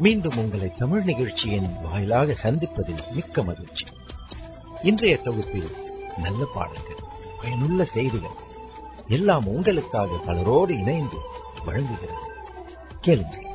மீண்டும் உங்களை தமிழ் நிகழ்ச்சியின் வாயிலாக சந்திப்பதில் மிக்க மகிழ்ச்சி. இன்றைய தொகுப்பில் நல்ல பாடல்கள் பயனுள்ள செய்திகள் எல்லாம் உங்களுக்காக பலரோடு இணைந்து வழங்குகிறது. கேளுங்கள்.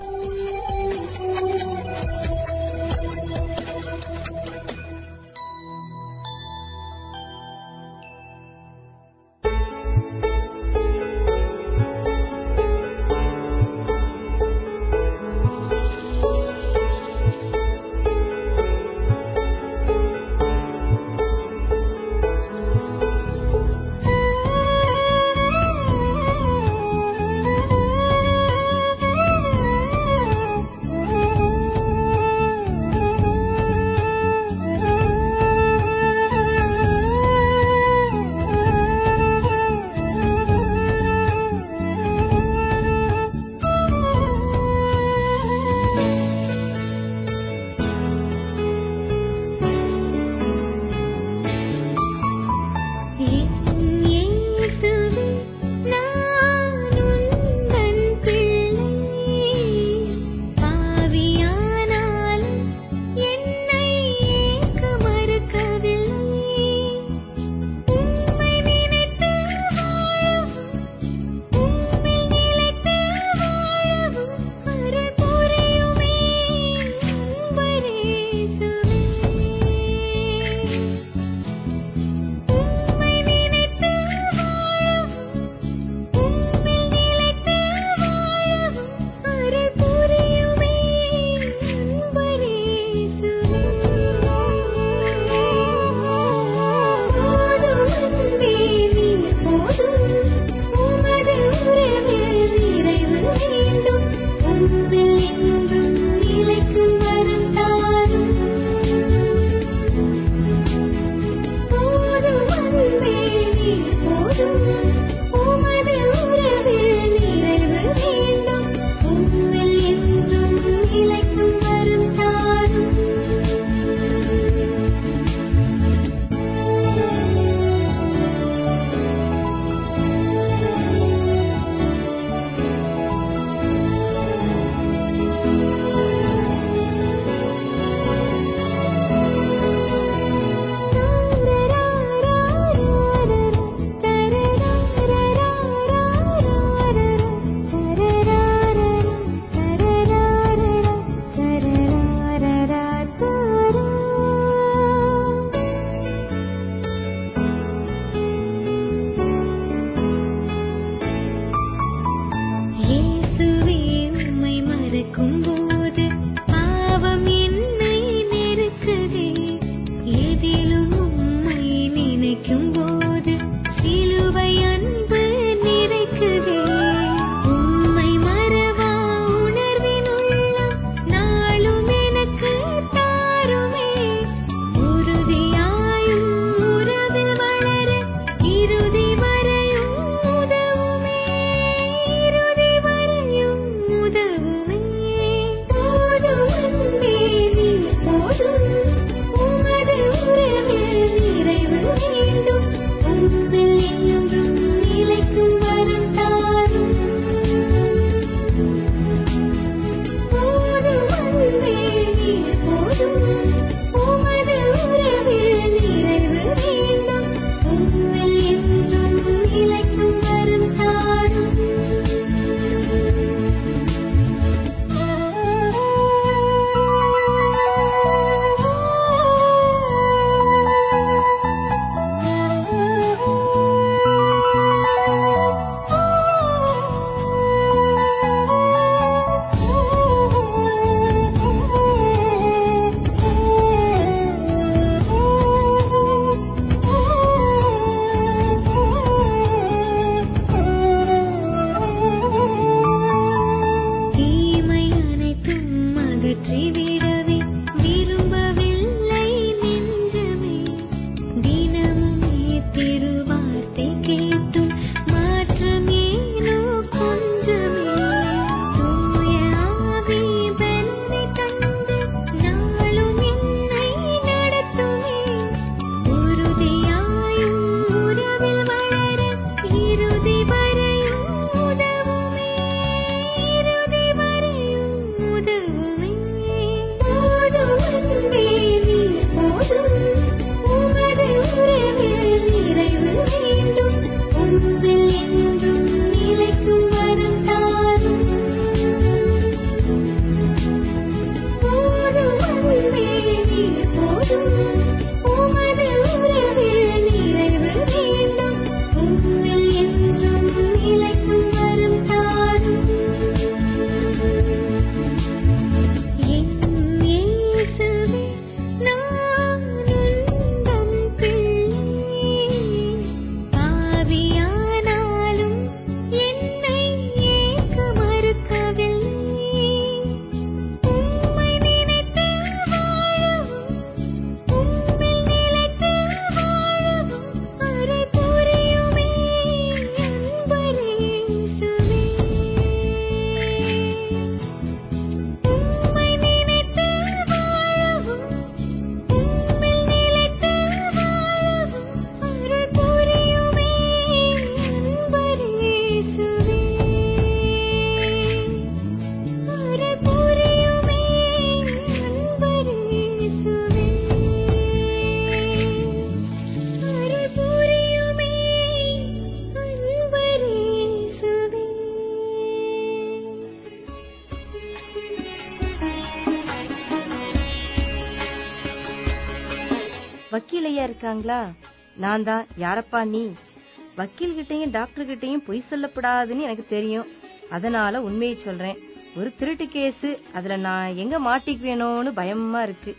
இருக்காங்களா நான் தான். யாரப்பா நீ? வக்கீல் கிட்டயும் டாக்டர் கிட்டயும் பொய் சொல்லப்படாதுன்னு எனக்கு தெரியும். அதனால உண்மையை சொல்றேன். ஒரு திருட்டு கேஸ் அதுல நான் எங்க மாட்டிக்குவேனோன்னு பயமா இருக்கு.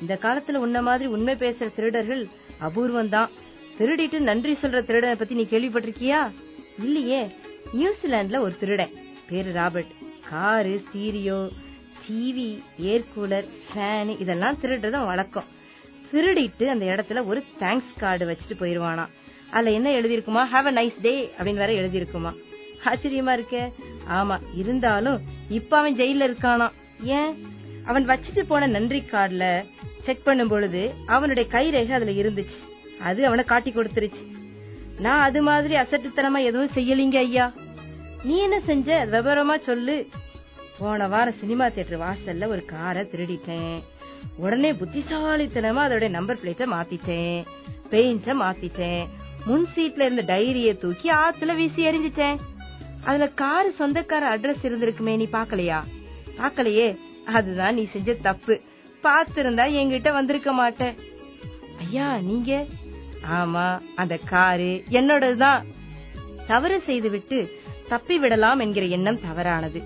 இந்த காலத்துல உன்ன மாதிரி உண்மை பேசுற திருடர்கள் அபூர்வம் தான். திருடிட்டு நன்றி சொல்ற திருடனை பத்தி நீ கேள்விப்பட்டிருக்கியா? இல்லையே. நியூசிலாந்துல ஒரு திருடன். பேரு Robert. Car stereo TV air cooler fan இதெல்லாம் திருடுறதும் வழக்கம். திருடிட்டு அந்த இடத்துல ஒரு தேங்க்ஸ் கார்டு வச்சுட்டு போயிருவானா. அதுல என்ன எழுதிருக்குமா ஹாவ் அ நைஸ் டே அப்படின்னு வேற எழுதிருக்குமா ஆச்சரியமா இருக்கே. ஆமா இருந்தாலும் இப்ப அவன் ஜெயில இருக்கானா? ஏன்? அவன் வச்சுட்டு போன நன்றி கார்டுல செக் பண்ணும் பொழுது அவனுடைய கைரேகை அதுல இருந்துச்சு. அது அவனை காட்டி கொடுத்துருச்சு. நான் அது மாதிரி அசட்டுத்தனமா எதுவும் செய்யலீங்க ஐயா. நீ என்ன செஞ்ச? விவரமா சொல்லு. போன வாரம் சினிமா தியேட்டர் வாசல்ல ஒரு காரை திருடிட்டேன். உடனே புத்திசாலித்தனமா அதோட நம்பர் பிளேட்டை மாத்திட்டேன். பெயிண்ட மாத்திட்டேன். முன் சீட்ல இருந்த டைரிய தூக்கி ஆத்துல வீசி எரிஞ்சிட்டேன் அதுல காரு சொந்தக்கார அட்ரஸ் இருந்திருக்குமே நீ பாக்கலையா பாக்கலையே அதுதான் நீ செஞ்ச தப்பு. பாத்திருந்தா என்கிட்ட வந்திருக்க மாட்ட. ஐயா நீங்க? ஆமா அந்த காரு என்னோடதுதான். தவறு செய்துவிட்டு தப்பி விடலாம் என்கிற எண்ணம் தவறானது.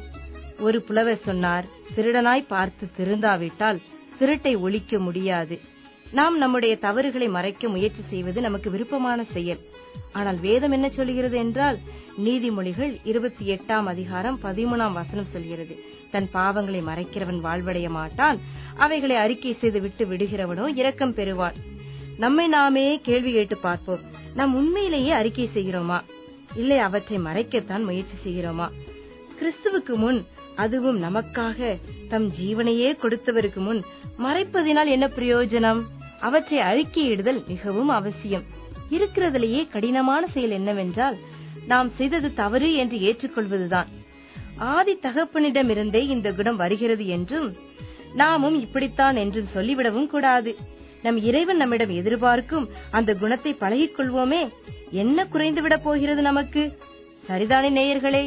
ஒரு புலவர் சொன்னார் திருடனாய் பார்த்து திருந்தாவிட்டால் திருட்டை ஒழிக்க முடியாது. நாம் நம்முடைய தவறுகளை மறைக்க முயற்சி செய்வது நமக்கு விருப்பமான செயல். ஆனால் வேதம் என்ன சொல்கிறது என்றால் நீதிமொழிகள் இருபத்தி எட்டாம் அதிகாரம் பதிமூணாம் வசனம் சொல்கிறது. தன் பாவங்களை மறைக்கிறவன் வாழ்வடைய மாட்டான். அவைகளை அறிக்கை செய்து விட்டு விடுகிறவனோ இரக்கம் பெறுவான். நம்மை நாமே கேள்வி கேட்டு பார்ப்போம். நாம் உண்மையிலேயே அறிக்கை செய்கிறோமா? இல்லை அவற்றை மறைக்கத்தான் முயற்சி செய்கிறோமா? கிறிஸ்துவுக்கு முன் அதுவும் நமக்காக தம் ஜீவனையே கொடுத்தவருக்கு முன் மறைப்பதினால் என்ன பிரயோஜனம்? அவற்றை அறிக்கையிடுதல் மிகவும் அவசியம். இருக்கிறதிலேயே கடினமான செயல் என்னவென்றால் நாம் செய்தது தவறு என்று ஏற்றுக்கொள்வதுதான். ஆதி தகப்பனிடமிருந்தே இந்த குணம் வருகிறது என்றும் நாமும் இப்படித்தான் என்றும் சொல்லிவிடவும் கூடாது. நம் இறைவன் நம்மிடம் எதிர்பார்க்கும் அந்த குணத்தை பழகிக் கொள்வோமே என்ன குறைந்து விட போகிறது நமக்கு? சரிதானே நேயர்களே?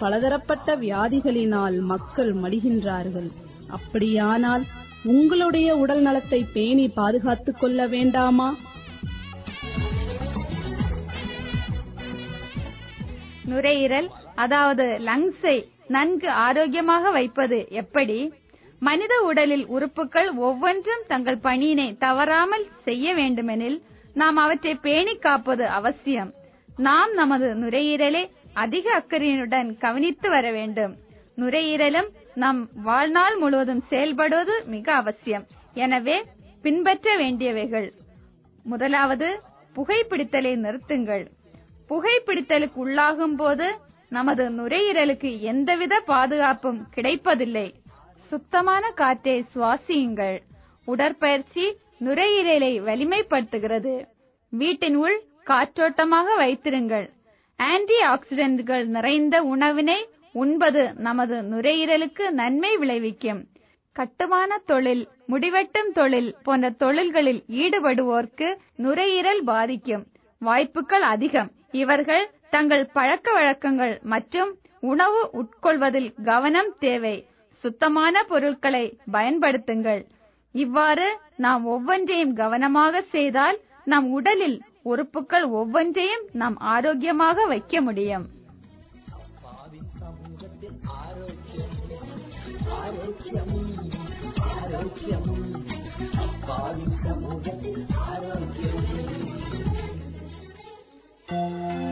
பலதரப்பட்ட வியாதிகளினால் மக்கள் மடிகின்றார்கள். அப்படியானால் உங்களுடைய உடல் நலத்தை பேணி பாதுகாத்துக் கொள்ள வேண்டாமா? நுரையீரல் அதாவது லங்ஸை நன்கு ஆரோக்கியமாக வைப்பது எப்படி? மனித உடலில் உறுப்புகள் ஒவ்வொன்றும் தங்கள் பணியினை தவறாமல் செய்ய வேண்டுமெனில் நாம் அவற்றை பேணி காப்பது அவசியம். நாம் நமது நுரையீரலை அதிக அக்கறையுடன் கவனித்து வர வேண்டும். நுரையீரலும் நம் வாழ்நாள் முழுவதும் செயல்படுவது மிக அவசியம். எனவே பின்பற்ற வேண்டியவைகள். முதலாவது புகைப்பிடித்தலை நிறுத்துங்கள். புகைப்பிடித்தலுக்கு உள்ளாகும் போது நமது நுரையீரலுக்கு எந்தவித பாதுகாப்பும் கிடைப்பதில்லை. சுத்தமான காற்றை சுவாசியுங்கள். உடற்பயிற்சி நுரையீரலை வலிமைப்படுத்துகிறது. வீட்டின் உள் காற்றோட்டமாக வைத்திருங்கள். ஆன்டி ஆக்சிடென்ட்கள் நிறைந்த உணவினை உண்பது நமது நுரையீரலுக்கு நன்மை விளைவிக்கும். கட்டுமான தொழில் முடிவெட்டும் தொழில் போன்ற தொழில்களில் ஈடுபடுவோர்க்கு நுரையீரல் பாதிக்கும். வாய்ப்புகள் அதிகம். இவர்கள் தங்கள் பழக்க வழக்கங்கள் மற்றும் உணவு உட்கொள்வதில் கவனம் தேவை. சுத்தமான பொருட்களை பயன்படுத்துங்கள். இவ்வாறு நாம் ஒவ்வொன்றையும் கவனமாக செய்தால் நம் உடலில் உறுப்புகள் ஒவ்வொன்றையும் நாம் ஆரோக்கியமாக வைக்க முடியும் Thank you.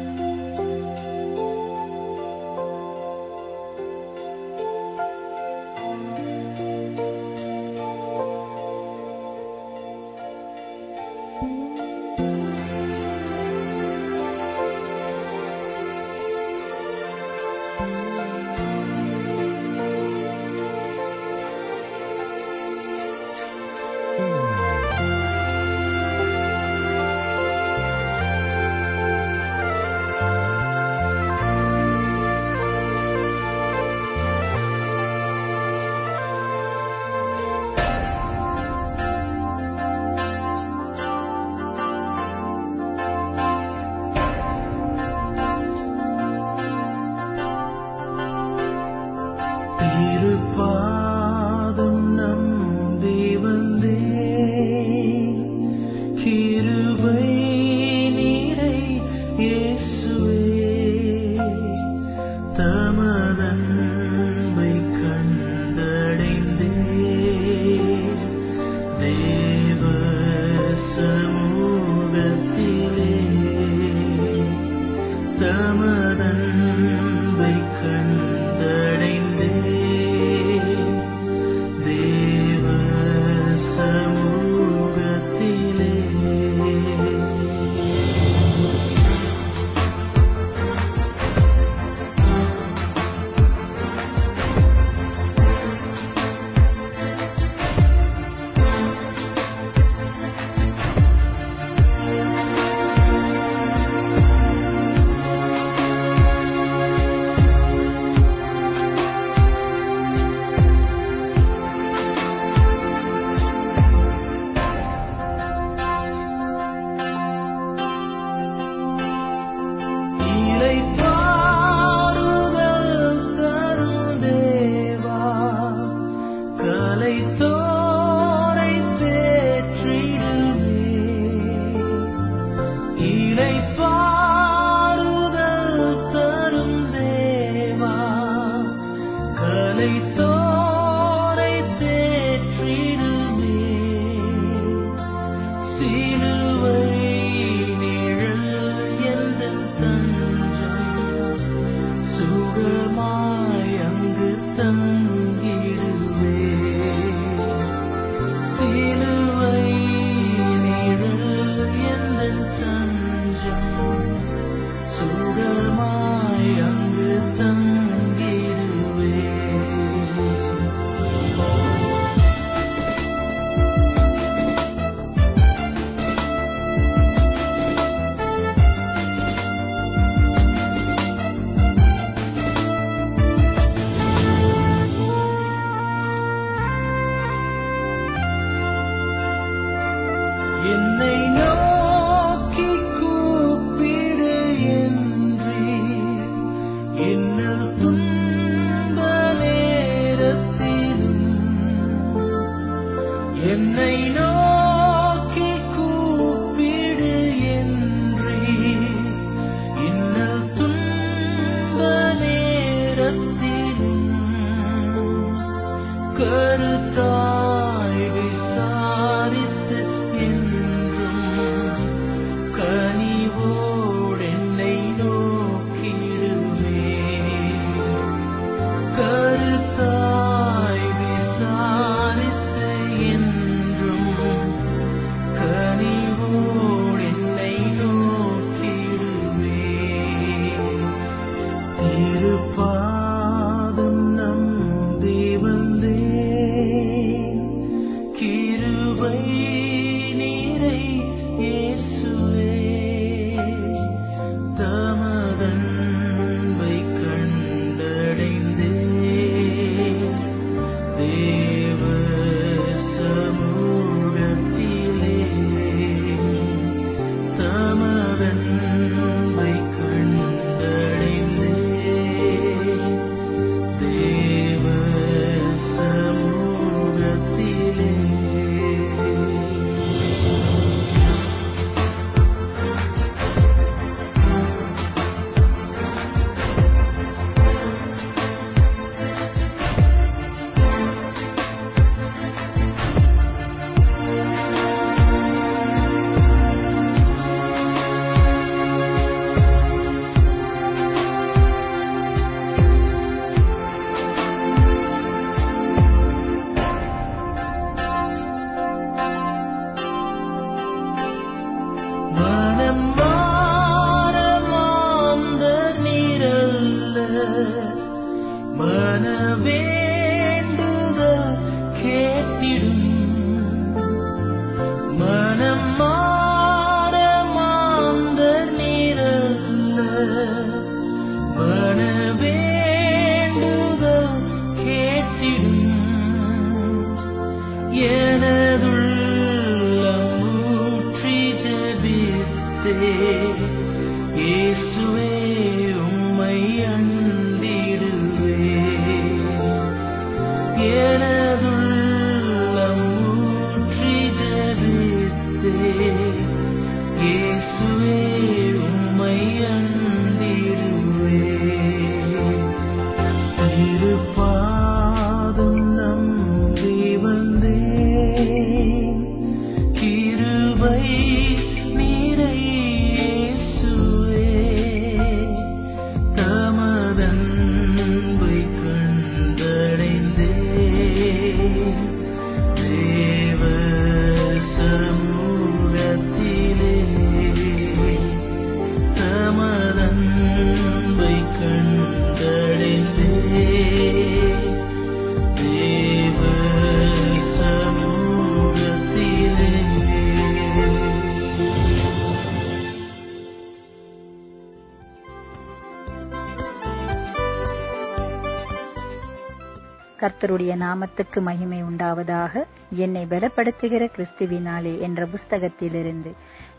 கர்த்தருடைய நாமத்துக்கு மகிமை உண்டாவதாக என்னை பலப்படுத்துகிற கிறிஸ்துவினாலே என்ற புஸ்தகத்திலிருந்து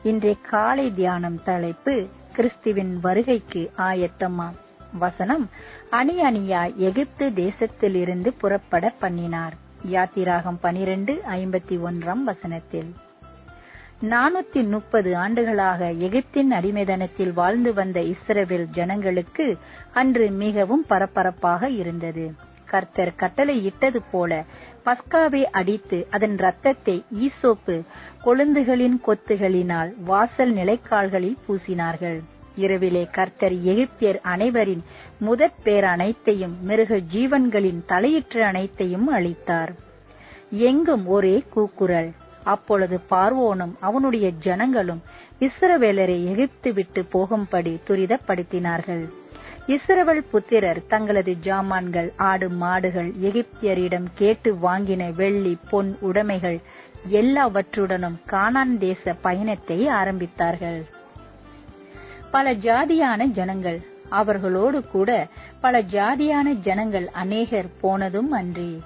இன்றைய காலை தியானம் தலைப்பு கிறிஸ்துவின் வருகைக்கு ஆயத்தமாம். வசனம் அணி அணியாய் எகிப்து தேசத்திலிருந்து புறப்பட பண்ணினார். யாத்திராகம் பனிரெண்டு ஐம்பத்தி ஒன்றாம் வசனத்தில். நானூத்தி முப்பது ஆண்டுகளாக எகிப்தின் அடிமைதனத்தில் வாழ்ந்து வந்த இஸ்ரவேல் ஜனங்களுக்கு அன்று மிகவும் பரபரப்பாக இருந்தது. கர்த்தர் கட்டளை இட்டது போல பஸ்காவை அடித்து அதன் இரத்தத்தை ஈசோப்பு கொழுந்துகளின் கொத்துகளினால் வாசல் நிலைக்கால்களில் பூசினார்கள். இரவிலே கர்த்தர் எகிப்தியர் அனைவரின் முதற் பேர் அனைத்தையும் மிருக ஜீவன்களின் தலையிற்று அனைத்தையும் அளித்தார் எங்கும் ஒரே கூக்குரல். அப்பொழுது பார்வோனும் அவனுடைய ஜனங்களும் இஸ்ரவேலரை எகிப்து விட்டு போகும்படி துரிதப்படுத்தினார்கள். இஸ்ரவேல் புத்திரர் தங்களது ஜாமான்கள் ஆடு மாடுகள் எகிப்தியரிடம் கேட்டு வாங்கின வெள்ளி பொன் உடைமைகள் எல்லாவற்றுடனும் கானான் தேச பயணத்தை ஆரம்பித்தார்கள். பல ஜாதியான ஜனங்கள் அவர்களோடு கூட பல ஜாதியான ஜனங்கள் அநேகர் போனதும் அன்றி.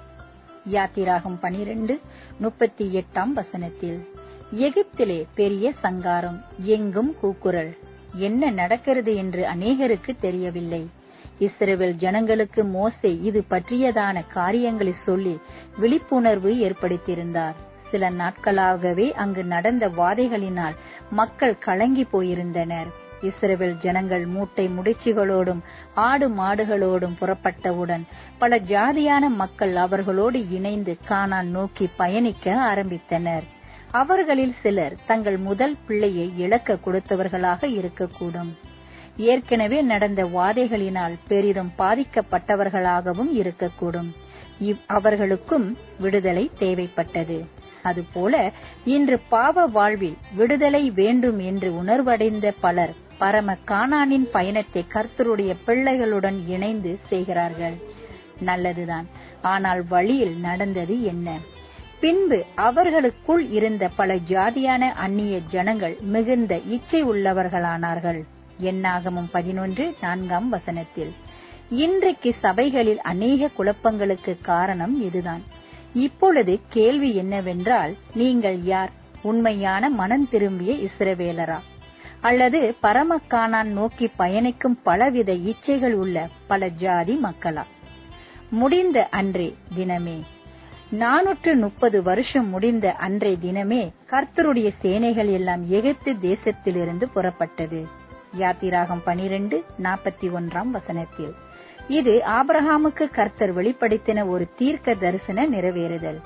யாத்திராகும் பனிரெண்டு முப்பத்தி எட்டாம் வசனத்தில் எகிப்திலே பெரிய சங்காரம் எங்கும் கூக்குரல். என்ன நடக்கிறது என்று அநேகருக்கு தெரியவில்லை. இஸ்ரேல் ஜனங்களுக்கு மோசே இது பற்றியதான காரியங்களை சொல்லி விழிப்புணர்வு ஏற்படுத்தியிருந்தார். சில நாட்களாகவே அங்கு நடந்த வாதைகளினால் மக்கள் கலங்கி போயிருந்தனர். இஸ்ரேல் ஜனங்கள் மூட்டை முடிச்சுகளோடும் ஆடு மாடுகளோடும் புறப்பட்டவுடன் பல ஜாதியான மக்கள் அவர்களோடு இணைந்து கானான் நோக்கி பயணிக்க ஆரம்பித்தனர். அவர்களில் சிலர் தங்கள் முதல் பிள்ளையை இழக்க கொடுத்தவர்களாக இருக்கக்கூடும். ஏற்கனவே நடந்த வாதைகளினால் பெரிதும் பாதிக்கப்பட்டவர்களாகவும் இருக்கக்கூடும். இவ் அவர்களுக்கும் விடுதலை தேவைப்பட்டது. அதுபோல இன்று பாவ வாழ்வில் விடுதலை வேண்டும் என்று உணர்வடைந்த பலர் பரம காணானின் பயணத்தை கர்த்தருடைய பிள்ளைகளுடன் இணைந்து செய்கிறார்கள். நல்லதுதான். ஆனால் வழியில் நடந்தது என்ன? பின்பு அவர்களுக்குள் இருந்த பல ஜாதியான அந்நிய ஜனங்கள் மிகுந்த இச்சை உள்ளவர்களானார்கள். என்னாகமும் பதினொன்று நான்காம் வசனத்தில் இன்றைக்கு சபைகளில் அநேக குழப்பங்களுக்கு காரணம் இதுதான். இப்பொழுது கேள்வி என்னவென்றால் நீங்கள் யார்? உண்மையான மனம் திரும்பிய இஸ்ரவேலரா? அல்லது பரமக்கானான் நோக்கி பயணிக்கும் பலவித இச்சைகள் உள்ள பல ஜாதி மக்களா? முடிந்த அன்றே தினமே நானூற்று முப்பது வருஷம் முடிந்த அன்றைய தினமே கர்த்தருடைய சேனைகள் எல்லாம் எகிப்து தேசத்திலிருந்து புறப்பட்டது. யாத்திராகம் பனிரெண்டு நாற்பத்தி ஒன்றாம் வசனத்தில். இது ஆபிரகாமுக்கு கர்த்தர் வெளிப்படுத்தின ஒரு தீர்க்க தரிசன நிறைவேறுதல்.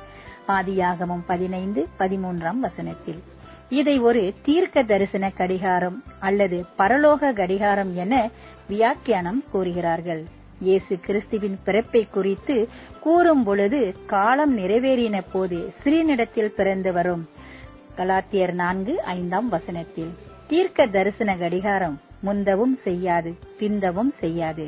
ஆதியாகமும் பதினைந்து பதிமூன்றாம் வசனத்தில். இதை ஒரு தீர்க்க தரிசன கடிகாரம் அல்லது பரலோக கடிகாரம் என வியாக்கியானம் கூறுகிறார்கள். இயேசு கிறிஸ்துவின் பிறப்பை குறித்து கூறும் பொழுது காலம் நிறைவேறின போது சிறினிடத்தில் பிறந்து வரும். கலாத்தியர் நான்கு ஐந்தாம் வசனத்தில் தீர்க்க தரிசன கடிகாரம் முந்தவும் செய்யாது பிந்தவும் செய்யாது.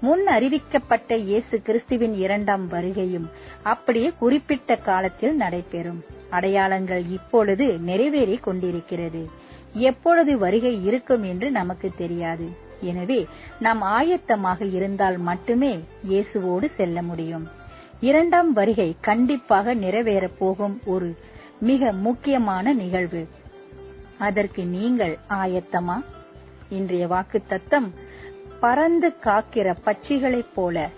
முன் அறிவிக்கப்பட்ட இயேசு கிறிஸ்துவின் இரண்டாம் வருகையும் அப்படியே குறிப்பிட்ட காலத்தில் நடைபெறும். அடையாளங்கள் இப்பொழுது நிறைவேறிக் கொண்டிருக்கிறது. எப்பொழுது வருகை இருக்கும் என்று நமக்கு தெரியாது. எனவே நாம் ஆயத்தமாக இருந்தால் மட்டுமே இயேசுவோடு செல்ல முடியும். இரண்டாம் வருகை கண்டிப்பாக நிறைவேறப் போகும் ஒரு மிக முக்கியமான நிகழ்வு. அதற்கு நீங்கள் ஆயத்தமா? இன்றைய வாக்கு தத்தம் பறந்து காக்கிற பட்சிகளைப் போல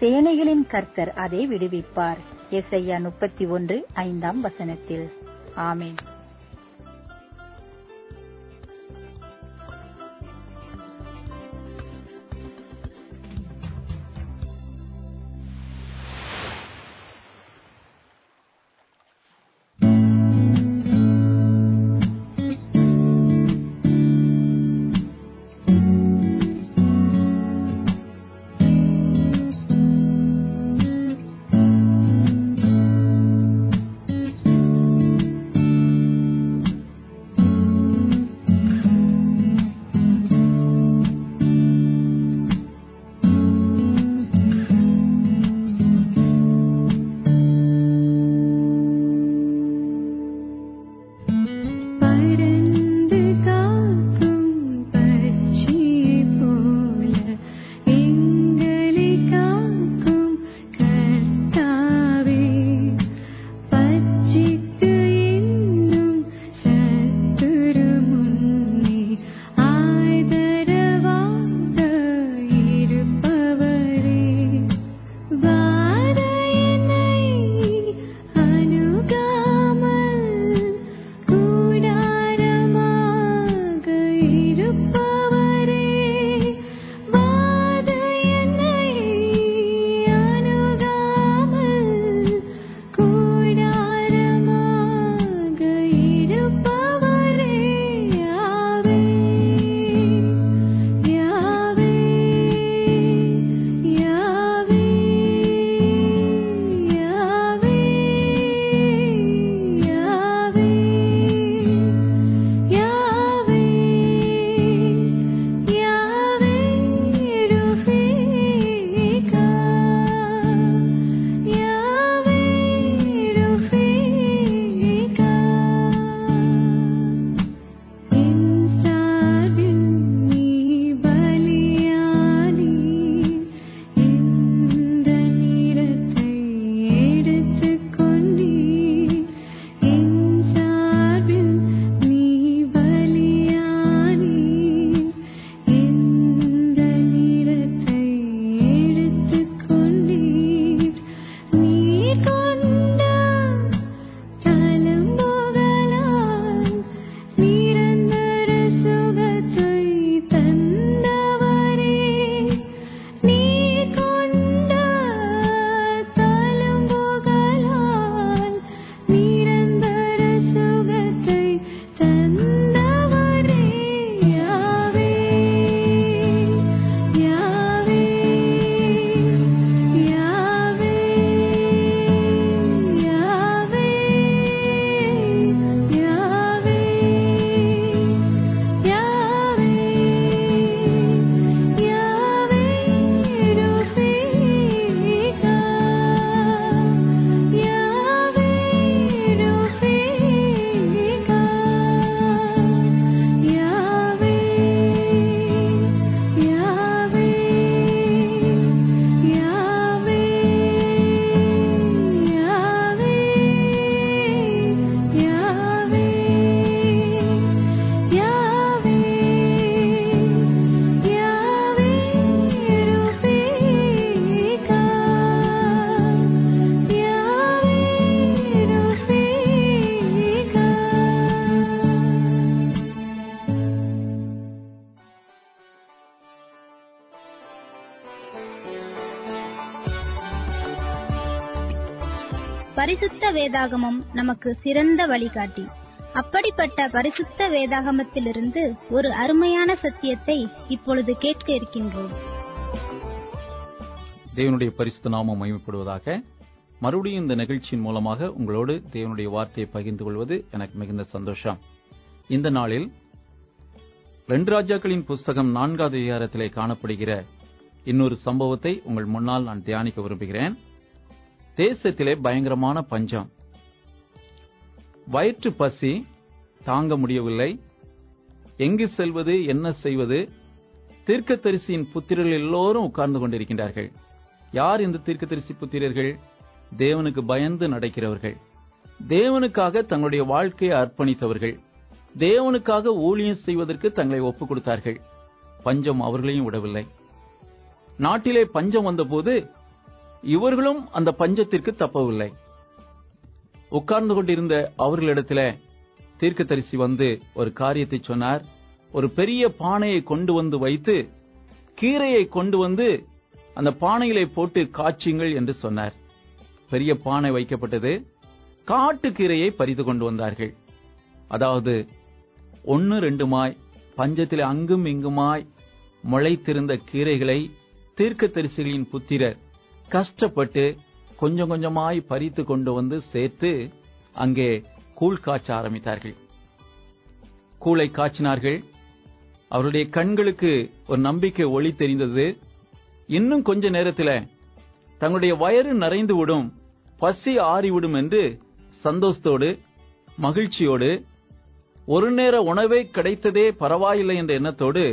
சேனைகளின் கர்த்தர் அதை விடுவிப்பார். எஸ்ஐயா முப்பத்தி ஒன்று ஐந்தாம் வசனத்தில். ஆமேன். வேதாகமம் நமக்கு சிறந்த வழிகாட்டி. அப்படிப்பட்ட பரிசுத்த வேதாகமத்திலிருந்து ஒரு அருமையான சத்தியத்தை இப்பொழுது கேட்க இருக்கின்றோம். தேவனுடைய பரிசுத்த நாமம் மயமப்படுவதாக மறுபடியும் இந்த நிகழ்ச்சியின் மூலமாக உங்களோடு தேவனுடைய வார்த்தையை பகிர்ந்து கொள்வது எனக்கு மிகுந்த சந்தோஷம். இந்த நாளில் ரெண்டு ராஜாக்களின் புஸ்தகம் நான்காவது அதிகாரத்திலே காணப்படுகிற இன்னொரு சம்பவத்தை உங்கள் முன்னால் நான் தியானிக்க விரும்புகிறேன். தேசத்திலே பயங்கரமான பஞ்சம். வயிற்று பசி தாங்க முடியவில்லை. எங்கு செல்வது என்ன செய்வது? தீர்க்கதரிசியின் புத்திரர்கள் எல்லோரும் உட்கார்ந்து கொண்டிருக்கின்றார்கள். யார் இந்த தீர்க்கதரிசி புத்திரர்கள்? தேவனுக்கு பயந்து நடக்கிறவர்கள். தேவனுக்காக தங்களுடைய வாழ்க்கையை அர்ப்பணித்தவர்கள். தேவனுக்காக ஊழியம் செய்வதற்கு தங்களை ஒப்புக் கொடுத்தார்கள். பஞ்சம் அவர்களையும் விடவில்லை. நாட்டிலே பஞ்சம் வந்தபோது இவர்களும் அந்த பஞ்சத்திற்கு தப்பவில்லை. உட்கார்ந்து கொண்டிருந்த அவர்களிடத்திலே தீர்க்கதரிசி வந்து ஒரு காரியத்தை சொன்னார். ஒரு பெரிய பானையை கொண்டு வந்து வைத்து கீரையை கொண்டு வந்து அந்த பானையிலே போட்டு காய்ச்சுங்கள் என்று சொன்னார். பெரிய பானை வைக்கப்பட்டது. காட்டுக்கீரையை பறித்து கொண்டு வந்தார்கள். அதாவது ஒன்னு ரெண்டுமாய் பஞ்சத்தில் அங்கும் இங்குமாய் முளைத்திருந்த கீரைகளை தீர்க்கதரிசிகளின் புத்திரர் கஷ்டப்பட்டு கொஞ்சம் கொஞ்சமாய் பறித்து கொண்டு வந்து சேர்த்து அங்கே கூழ் காய்ச்ச ஆரம்பித்தார்கள். கூளை காய்ச்சினார்கள். அவருடைய கண்களுக்கு ஒரு நம்பிக்கை ஒளி தெரிந்தது. இன்னும் கொஞ்ச நேரத்தில் தங்களுடைய வயறு நிறைந்து விடும் பசி ஆறிவிடும் என்று சந்தோஷத்தோடு மகிழ்ச்சியோடு ஒரு நேர உணவே கிடைத்ததே பரவாயில்லை என்ற எண்ணத்தோடு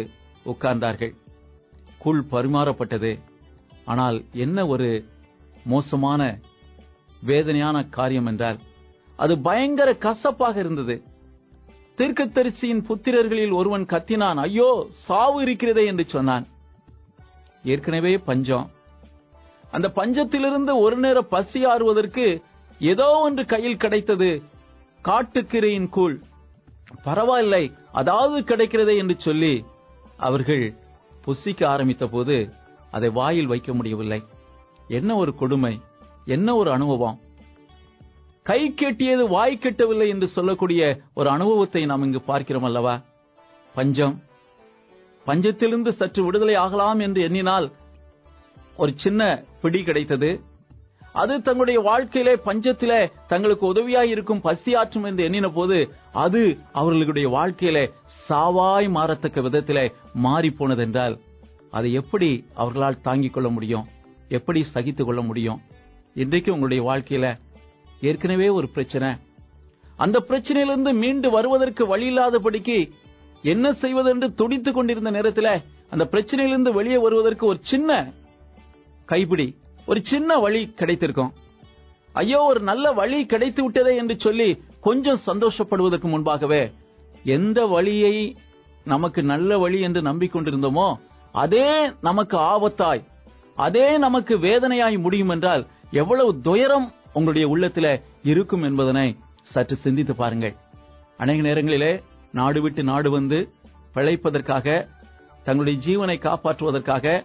உட்கார்ந்தார்கள். கூழ் பரிமாறப்பட்டது. ஆனால் என்ன ஒரு மோசமான வேதனையான காரியம் என்றால் அது பயங்கர கசப்பாக இருந்தது. தீர்க்கதரிசியின் புத்திரர்களில் ஒருவன் கத்தினான் ஐயோ சாவு இருக்கிறதே என்று சொன்னான். ஏற்கனவே பஞ்சம். அந்த பஞ்சத்திலிருந்து ஒரு நேர பசி ஆறுவதற்கு ஏதோ ஒன்று கையில் கிடைத்தது காட்டுக்கீரையின் கூழ். பரவாயில்லை அதாவது கிடைக்கிறதே என்று சொல்லி அவர்கள் புசிக்க ஆரம்பித்த போது அதை வாயில் வைக்க முடியவில்லை. என்ன ஒரு கொடுமை? என்ன ஒரு அனுபவம்? கை கெட்டியது வாய் கெட்டவில்லை என்று சொல்லக்கூடிய ஒரு அனுபவத்தை நாம் இங்கு பார்க்கிறோம் அல்லவா? பஞ்சம். பஞ்சத்திலிருந்து சற்று விடுதலை ஆகலாம் என்று எண்ணினால் ஒரு சின்ன பிடி கிடைத்தது. அது தங்களுடைய வாழ்க்கையிலே பஞ்சத்திலே தங்களுக்கு உதவியாய் இருக்கும் பசி ஆற்றும் என்று எண்ணின போது அது அவர்களுடைய வாழ்க்கையிலே சாவாய் மாறத்தக்க விதத்திலே மாறி போனதென்றால் அதை எப்படி அவர்களால் தாங்கிக் கொள்ள முடியும்? எப்படி சகித்துக் கொள்ள முடியும்? இன்றைக்கு உங்களுடைய வாழ்க்கையில ஏற்கனவே ஒரு பிரச்சனை. அந்த பிரச்சனையிலிருந்து மீண்டு வருவதற்கு வழி இல்லாதபடிக்கு என்ன செய்வதென்று துடித்துக் கொண்டிருந்த நேரத்தில் அந்த பிரச்சனையிலிருந்து வெளியே வருவதற்கு ஒரு சின்ன கைப்பிடி ஒரு சின்ன வழி கிடைத்திருக்கும். ஐயோ ஒரு நல்ல வழி கிடைத்து விட்டதே என்று சொல்லி கொஞ்சம் சந்தோஷப்படுவதற்கு முன்பாகவே எந்த வழியை நமக்கு நல்ல வழி என்று நம்பிக்கொண்டிருந்தோமோ அதே நமக்கு ஆபத்தாய் அதே நமக்கு வேதனையாய் முடியும் என்றால் எவ்வளவு துயரம் உங்களுடைய உள்ளத்தில இருக்கும் என்பதனை சற்று சிந்தித்து பாருங்கள். அநேக நேரங்களிலே நாடு விட்டு நாடு வந்து பிழைப்பதற்காக தங்களுடைய ஜீவனை காப்பாற்றுவதற்காக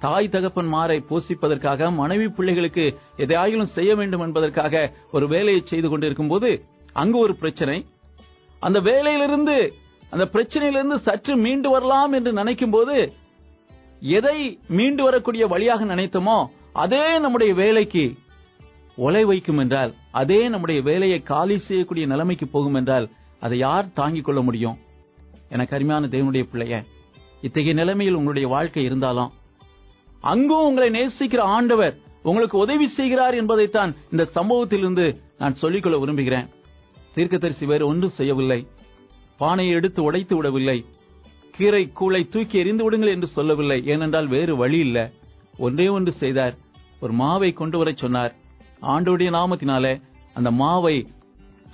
தாய் தகப்பன் மாரை போஷிப்பதற்காக மனைவி பிள்ளைகளுக்கு எதையாயிலும் செய்ய வேண்டும் என்பதற்காக ஒரு வேலையை செய்து கொண்டிருக்கும் போது அங்கு ஒரு பிரச்சனை. அந்த வேலையிலிருந்து அந்த பிரச்சனையிலிருந்து சற்று மீண்டு வரலாம் என்று நினைக்கும் போது எதை மீண்டு வரக்கூடிய வழியாக நினைத்தோமோ அதே நம்முடைய வேலைக்கு ஒலை வைக்கும் என்றால் அதே நம்முடைய வேலையை காலி செய்யக்கூடிய நிலைமைக்கு போகும் என்றால் அதை யார் தாங்கிக் கொள்ள முடியும்? எனக்கு அருமையான தேவனுடைய பிள்ளைய இத்தகைய நிலைமையில் உங்களுடைய வாழ்க்கை இருந்தாலும் அங்கும் உங்களை நேசிக்கிற ஆண்டவர் உங்களுக்கு உதவி செய்கிறார் என்பதைத்தான் இந்த சம்பவத்திலிருந்து நான் சொல்லிக்கொள்ள விரும்புகிறேன். தீர்க்கதரிசி வேறு ஒன்றும் செய்யவில்லை. பானையை எடுத்து உடைத்து விடவில்லை. கீரை கூளை தூக்கி எறிந்து விடுங்கள் என்று சொல்லவில்லை. ஏனென்றால் வேறு வழி இல்ல. ஒன்றே ஒன்று செய்தார். ஒரு மாவை கொண்டு வர சொன்னார். ஆண்டோடைய நாமத்தினாலே அந்த மாவை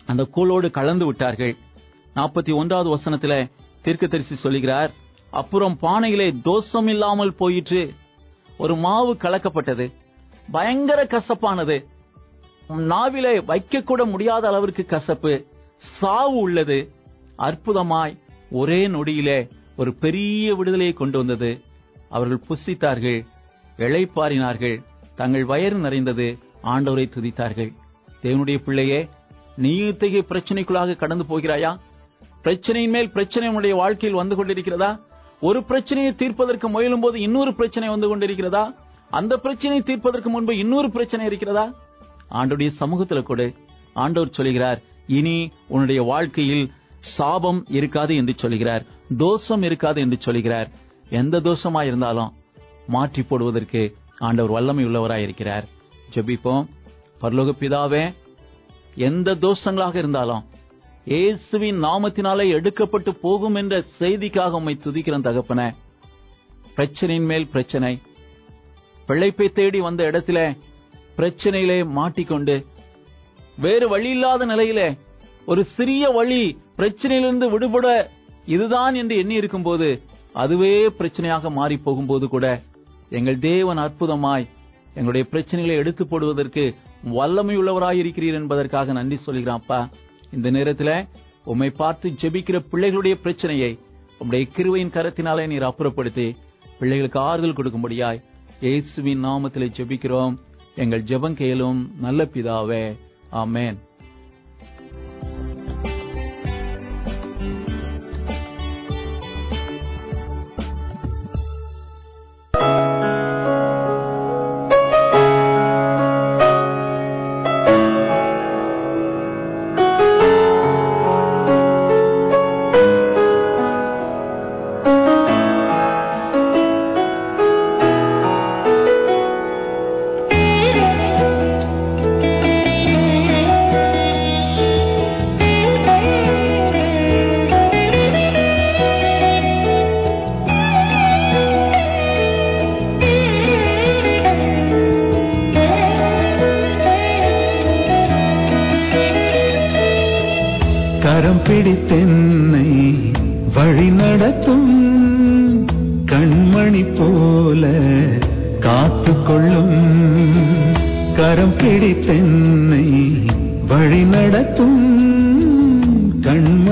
அந்த கூளோடு கலந்து விட்டார்கள். நாற்பத்தி ஒன்றாவது வசனத்தில தீர்க்கதரிசி சொல்லுகிறார் அப்புறம் பானையிலே தோஷம் இல்லாமல் போயிற்று. ஒரு மாவு கலக்கப்பட்டது பயங்கர கசப்பானது. நாவிலே வைக்கக்கூட முடியாத அளவிற்கு கசப்பு. சாவு உள்ளது. அற்புதமாய் ஒரே நொடியிலே ஒரு பெரிய விடுதலையை கொண்டு வந்தது. அவர்கள் புசித்தார்கள் இழைப்பாறினார்கள் தங்கள் வயறு நிறைந்தது ஆண்டவரை துதித்தார்கள். தேவனுடைய பிள்ளையே நீ இத்தகைய பிரச்சனைக்குள்ளாக கடந்து போகிறாயா? பிரச்சனையின் மேல் பிரச்சனை உன்னுடைய வாழ்க்கையில் வந்து கொண்டிருக்கிறதா? ஒரு பிரச்சனையை தீர்ப்பதற்கு முயலும் போது இன்னொரு பிரச்சனை வந்து கொண்டிருக்கிறதா? அந்த பிரச்சனையை தீர்ப்பதற்கு முன்பு இன்னொரு பிரச்சனை இருக்கிறதா? ஆண்டுடைய சமூகத்தில் கூட. ஆண்டவர் சொல்கிறார் இனி உன்னுடைய வாழ்க்கையில் சாபம் இருக்காது என்று சொல்கிறார். தோஷம் இருக்காது என்று சொல்கிறார். எந்த தோஷமா இருந்தாலும் மாற்றி போடுவதற்கு ஆண்டவர் வல்லமை உள்ளவராயிருக்கிறார் ஜெபிப்போம். பரலோக பிதாவே எந்த தோஷங்களாக இருந்தாலும் இயேசுவின் நாமத்தினாலே எடுக்கப்பட்டு போகும் என்ற செய்திக்காக உம்மை துதிக்கிறேன் தகப்பன. பிரச்சனையின் மேல் பிரச்சனை. பிழைப்பை தேடி வந்த இடத்துல பிரச்சனையிலே மாட்டிக்கொண்டு வேறு வழி இல்லாத நிலையிலே ஒரு சிறிய வழி பிரச்சனையிலிருந்து விடுபட இதுதான் என்று எண்ணி இருக்கும்போது அதுவே பிரச்சனையாக மாறி போகும்போது கூட எங்கள் தேவன் அற்புதமாய் எங்களுடைய பிரச்சனைகளை எடுத்து போடுவதற்கு வல்லமையுள்ளவராய் இருக்கிறீர் என்பதற்காக நன்றி சொல்கிறேன் அப்பா. இந்த நேரத்தில் உம்மை பார்த்து ஜெபிக்கிற பிள்ளைகளுடைய பிரச்சனையை உம்முடைய கிருவையின் கரத்தினாலே நீர் அப்புறப்படுத்தி பிள்ளைகளுக்கு ஆறுதல் கொடுக்கும்படியாய் இயேசுவின் நாமத்திலே ஜெபிக்கிறோம். எங்கள் ஜெபம் கேளும் நல்ல பிதாவே. ஆமேன்.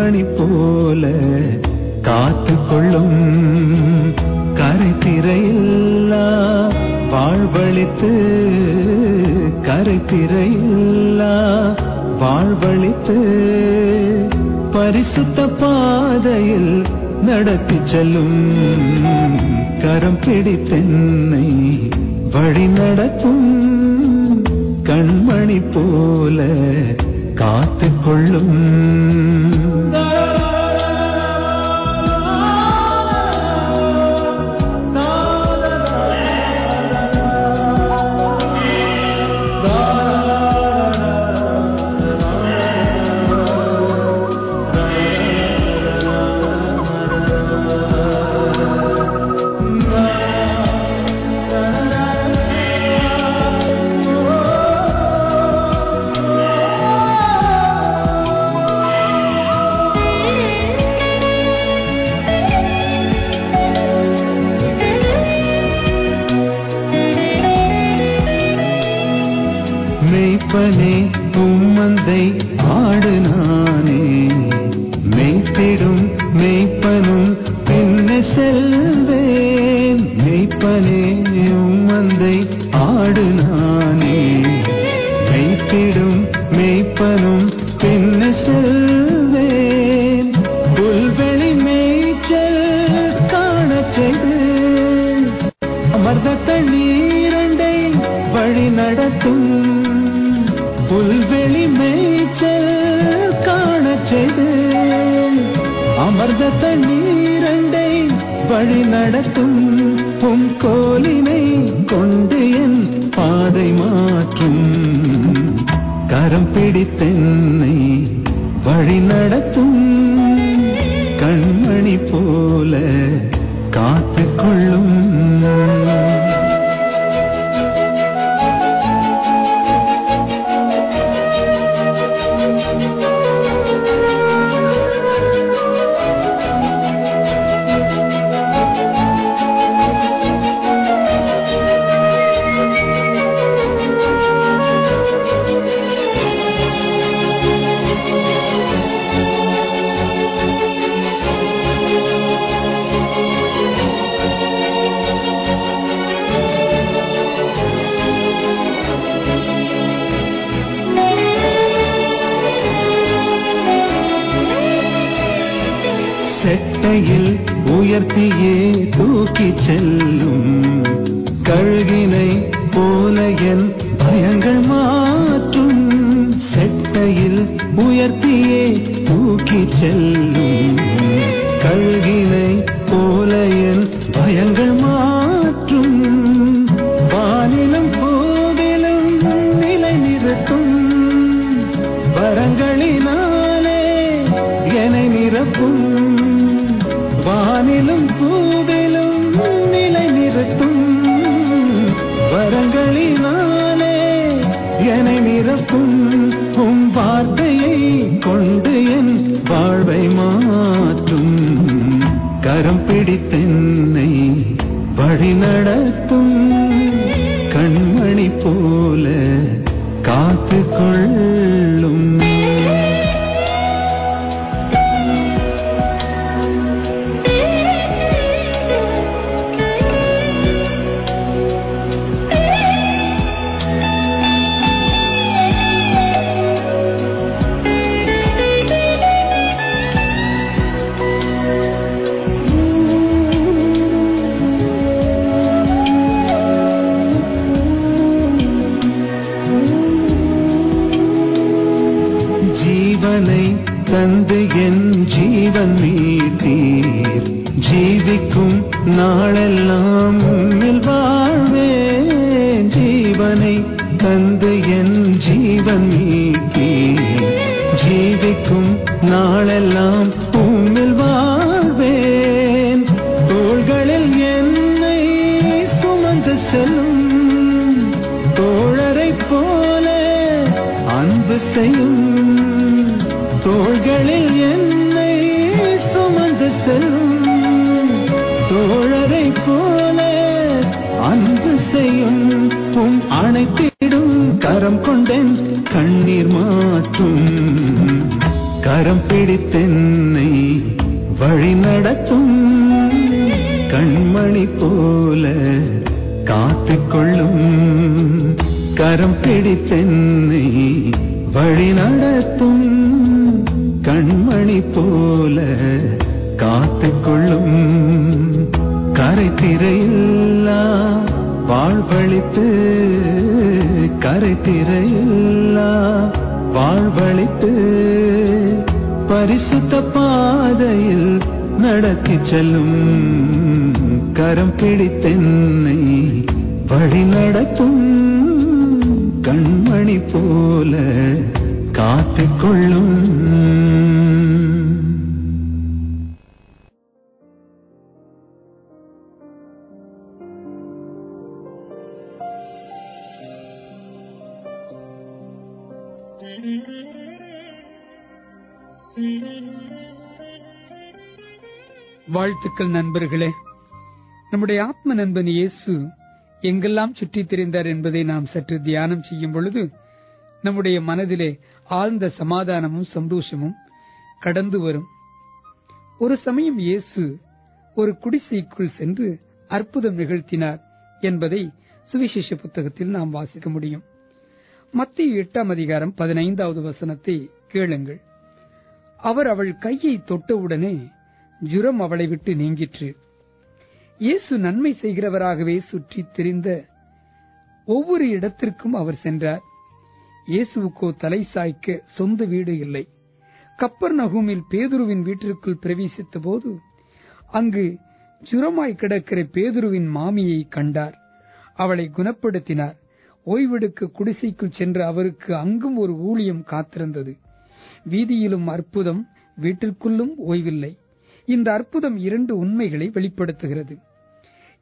மணி போல காத்து கொள்ளும் கரை வாழ்வழித்து கரைத்திரையில்லா. வாழ்வழித்து பரிசுத்த பாதையில் நடத்தி செல்லும் கரம் பிடித்தென்னை வழி நடத்தும் கண்மணி போல காத்து வழி பயங்கள் மாற்றும். செட்டையில் உயர்த்தியே தூக்கி செல்லும். கழுகினை போல என் பயங்கள் வாழ்த்துக்கள் நண்பர்களே. நம்முடைய ஆத்ம நண்பன் இயேசு எங்கெல்லாம் சுற்றித் திரிந்தார் என்பதை நாம் சற்று தியானம் செய்யும் பொழுது நம்முடைய மனதிலே ஆழ்ந்த சமாதானமும் சந்தோஷமும் கடந்து வரும். ஒரு சமயம் இயேசு ஒரு குடிசைக்குள் சென்று அற்புதம் நிகழ்த்தினார் என்பதை சுவிசேஷ புத்தகத்தில் நாம் வாசிக்க முடியும். மத்திய எட்டாம் அதிகாரம் பதினைந்தாவது வசனத்தை கேளுங்கள். அவர் அவள் கையை தொட்டவுடனே ஜுரம் அவளை விட்டு நீங்கிற்று. இயேசு நன்மை செய்கிறவராகவே சுற்றித் திரிந்த ஒவ்வொரு இடத்திற்கும் அவர் சென்றார். இயேசுவுக்கோ தலை சாய்க்க சொந்த வீடு இல்லை. கப்பர் நகுமில் பேதுருவின் வீட்டிற்குள் பிரவேசித்த போது அங்கு ஜுரமாய் கிடக்கிற பேதுருவின் மாமியை கண்டார். அவளை குணப்படுத்தினார். ஓய்வெடுக்க குடிசைக்குள் சென்ற அவருக்கு அங்கும் ஒரு ஊழியம் காத்திருந்தது. வீதியிலும் அற்புதம் வீட்டிற்குள்ளும் ஓய்வில்லை. இந்த அற்புதம் இரண்டு உண்மைகளை வெளிப்படுத்துகிறது.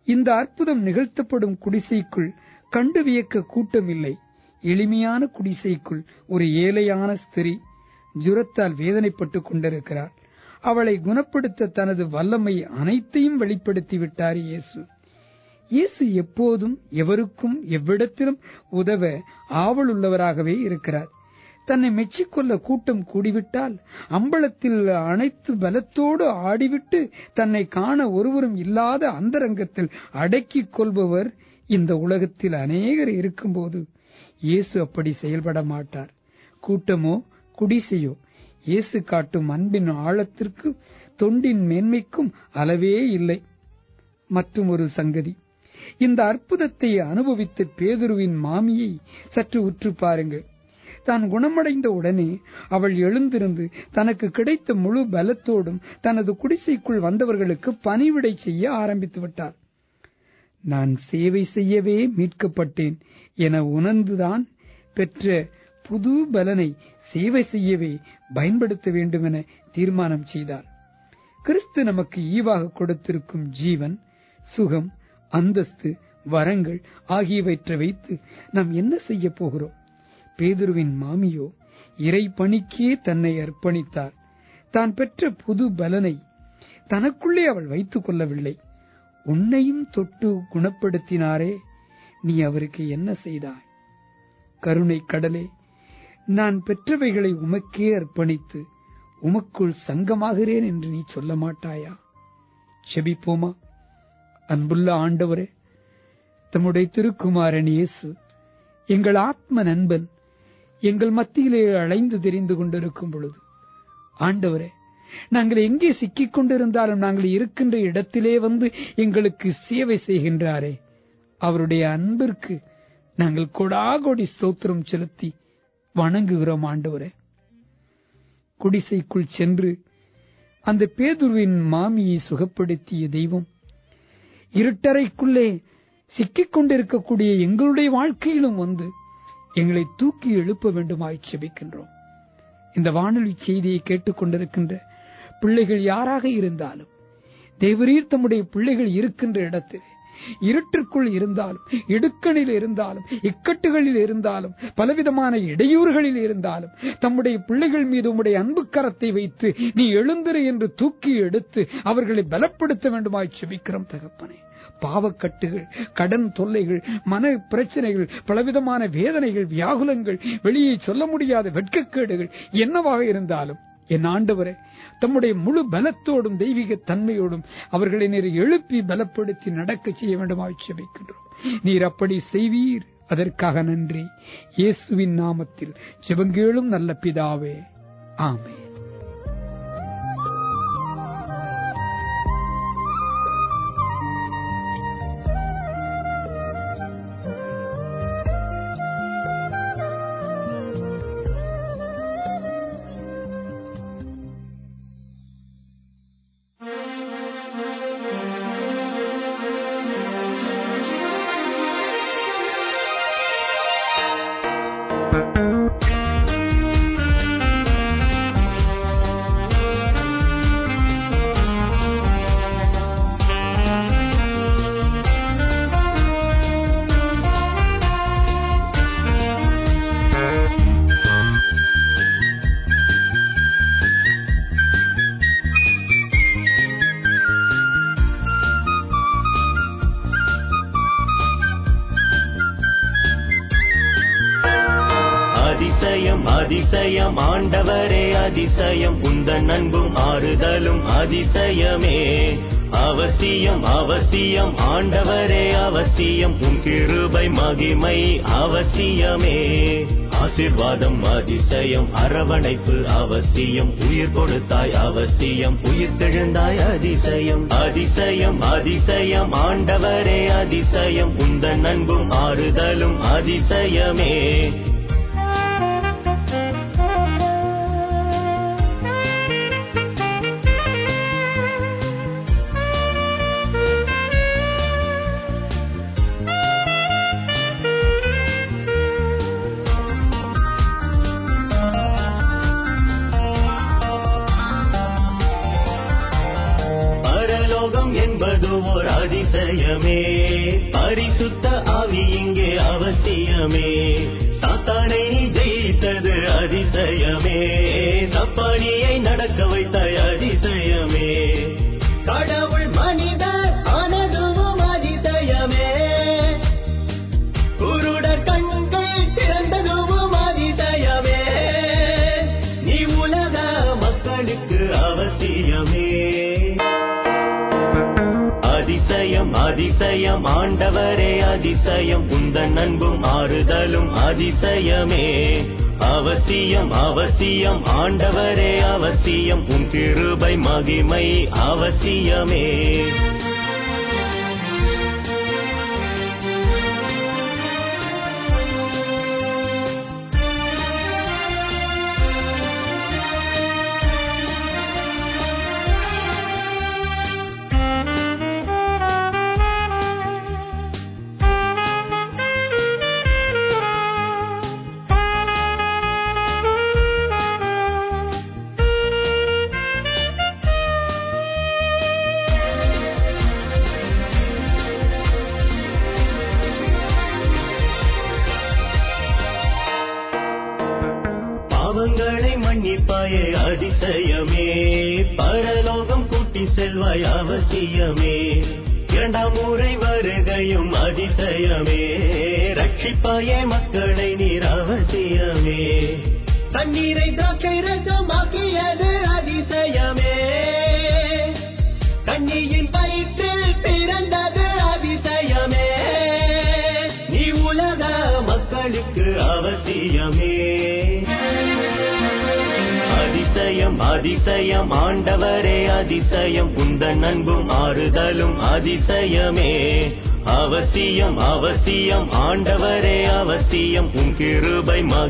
இந்த அற்புதம் நிகழ்த்தப்படும் குடிசைக்குள் கண்டு வியக்க கூட்டம் இல்லை எளிமையான குடிசைக்குள் ஒரு ஏழையான ஸ்திரீ ஜுரத்தால் வேதனைப்பட்டுக் கொண்டிருக்கிறார் அவளை குணப்படுத்த தனது வல்லமை அனைத்தையும் வெளிப்படுத்திவிட்டார் இயேசு. இயேசு எப்போதும் எவருக்கும் எவ்விடத்திலும் உதவ ஆவலுள்ளவராகவே இருக்கிறார். தன்னை மெச்சிக்கொள்ள கூட்டம் கூடிவிட்டால் அம்பலத்தில் அனைத்து பலத்தோடு ஆடிவிட்டு தன்னை காண ஒருவரும் இல்லாத அந்தரங்கத்தில் அடக்கிக் கொள்பவர் இந்த உலகத்தில் அநேகர் இருக்கும்போது இயேசு அப்படி செயல்பட மாட்டார். கூட்டமோ குடிசையோ இயேசு காட்டும் அன்பின் ஆழத்திற்கு தொண்டின் மேன்மைக்கும் அளவே இல்லை. மற்றும் ஒரு சங்கதி. இந்த அற்புதத்தை அனுபவித்த பேதுருவின் மாமியை சற்று உற்று பாருங்கள். தான் குணமடைந்த உடனே அவள் எழுந்திருந்து தனக்கு கிடைத்த முழு பலத்தோடும் தனது குடிசைக்குள் வந்தவர்களுக்கு பணிவிடை செய்ய ஆரம்பித்து விட்டார் நான் சேவை செய்யவே மீட்கப்பட்டேன் என உணர்ந்துதான் பெற்ற புது பலனை சேவை செய்யவே பயன்படுத்த வேண்டும் என தீர்மானம் செய்தார் கிறிஸ்து நமக்கு ஈவாக கொடுத்திருக்கும் ஜீவன் சுகம் அந்தஸ்து வரங்கள் ஆகியவற்றை வைத்து நாம் என்ன செய்ய போகிறோம்? பேதுருவின் மாமியோ இறை பணிக்கே தன்னை அர்ப்பணித்தார். தான் பெற்ற புது பலனை தனக்குள்ளே அவள் வைத்துக் கொள்ளவில்லை. உன்னையும் தொட்டு குணப்படுத்தினாரே நீ அவருக்கு என்ன செய்தாய்? கருணை கடலே நான் பெற்றவைகளை உமக்கே அர்ப்பணித்து உமக்குள் சங்கமாகிறேன் என்று நீ சொல்ல மாட்டாயா? செபிப்போமா? அன்புள்ள ஆண்டவரே தம்முடைய திருக்குமாரன் இயேசு எங்கள் ஆத்ம நண்பன் எங்கள் மத்தியிலே அலைந்து தெரிந்து கொண்டிருக்கும் பொழுது ஆண்டவரே நாங்கள் எங்கே சிக்கிக் கொண்டிருந்தாலும் நாங்கள் இருக்கின்ற இடத்திலே வந்து எங்களுக்கு சேவை செய்கின்றாரே. அவருடைய அன்பிற்கு நாங்கள் கொடாகொடி ஸ்தோத்திரம் செலுத்தி வணங்குகிறோம் ஆண்டவரே. குடிசைக்குள் சென்று அந்த பேதுருவின் மாமியை சுகப்படுத்திய தெய்வம் இருட்டறைக்குள்ளே சிக்கிக் கொண்டிருக்கக்கூடிய எங்களுடைய வாழ்க்கையிலும் வந்து எங்களை தூக்கி எழுப்ப வேண்டுமாய் செபிக்கின்றோம். இந்த வானொலி செய்தியை கேட்டுக்கொண்டிருக்கின்ற பிள்ளைகள் யாராக இருந்தாலும் தேவரீர் தம்முடைய பிள்ளைகள் இருக்கின்ற இடத்தில் இருட்டிற்குள் இருந்தாலும் இடுக்கணில் இருந்தாலும் இக்கட்டுகளில் இருந்தாலும் பலவிதமான இடையூறுகளில் இருந்தாலும் தம்முடைய பிள்ளைகள் மீது உம்முடைய அன்பு கரத்தை வைத்து நீ எழுந்திரு என்று தூக்கி எடுத்து அவர்களை பலப்படுத்த வேண்டுமாய் செபிக்கிறோம் தகப்பனே. பாவக்கட்டுகள் கடன் தொல்லைகள் மன பிரச்சனைகள் பலவிதமான வேதனைகள் வியாகுலங்கள் வெளியே சொல்ல முடியாத வெட்கக்கேடுகள் என்னவாக இருந்தாலும் என் ஆண்டவரே தம்முடைய முழு பலத்தோடும் தெய்வீக தன்மையோடும் அவர்களை நீர் எழுப்பி பலப்படுத்தி நடக்க செய்ய வேண்டுமாய் செபிக்கின்றோம் நீர் அப்படி செய்வீர். அதற்காக நன்றி. இயேசுவின் நாமத்தில் சிவங்கேளும் நல்ல பிதாவே. ஆமே மாறுதலும் அதிசயமே. அவசியம் அவசியம் ஆண்டவரே அவசியம். உன் கிருபை மகிமை அவசியமே. ஆசிர்வாதம் அதிசயம் அரவணைப்பு அவசியம். உயிர் கொடுத்தாய் அவசியம் உயிர் தெழுந்தாய் அதிசயம். அதிசயம் அதிசயம் ஆண்டவரே அதிசயம். உந்த நண்பும் ஆறுதலும் அதிசயமே. ये परिषत् அதிசயம் ஆண்டவரே அதிசயம். உந்தன் அன்பும் ஆறுதலும் அதிசயமே. அவசியம் அவசியம் ஆண்டவரே அவசியம். உன் கிருபை மகிமை அவசியமே.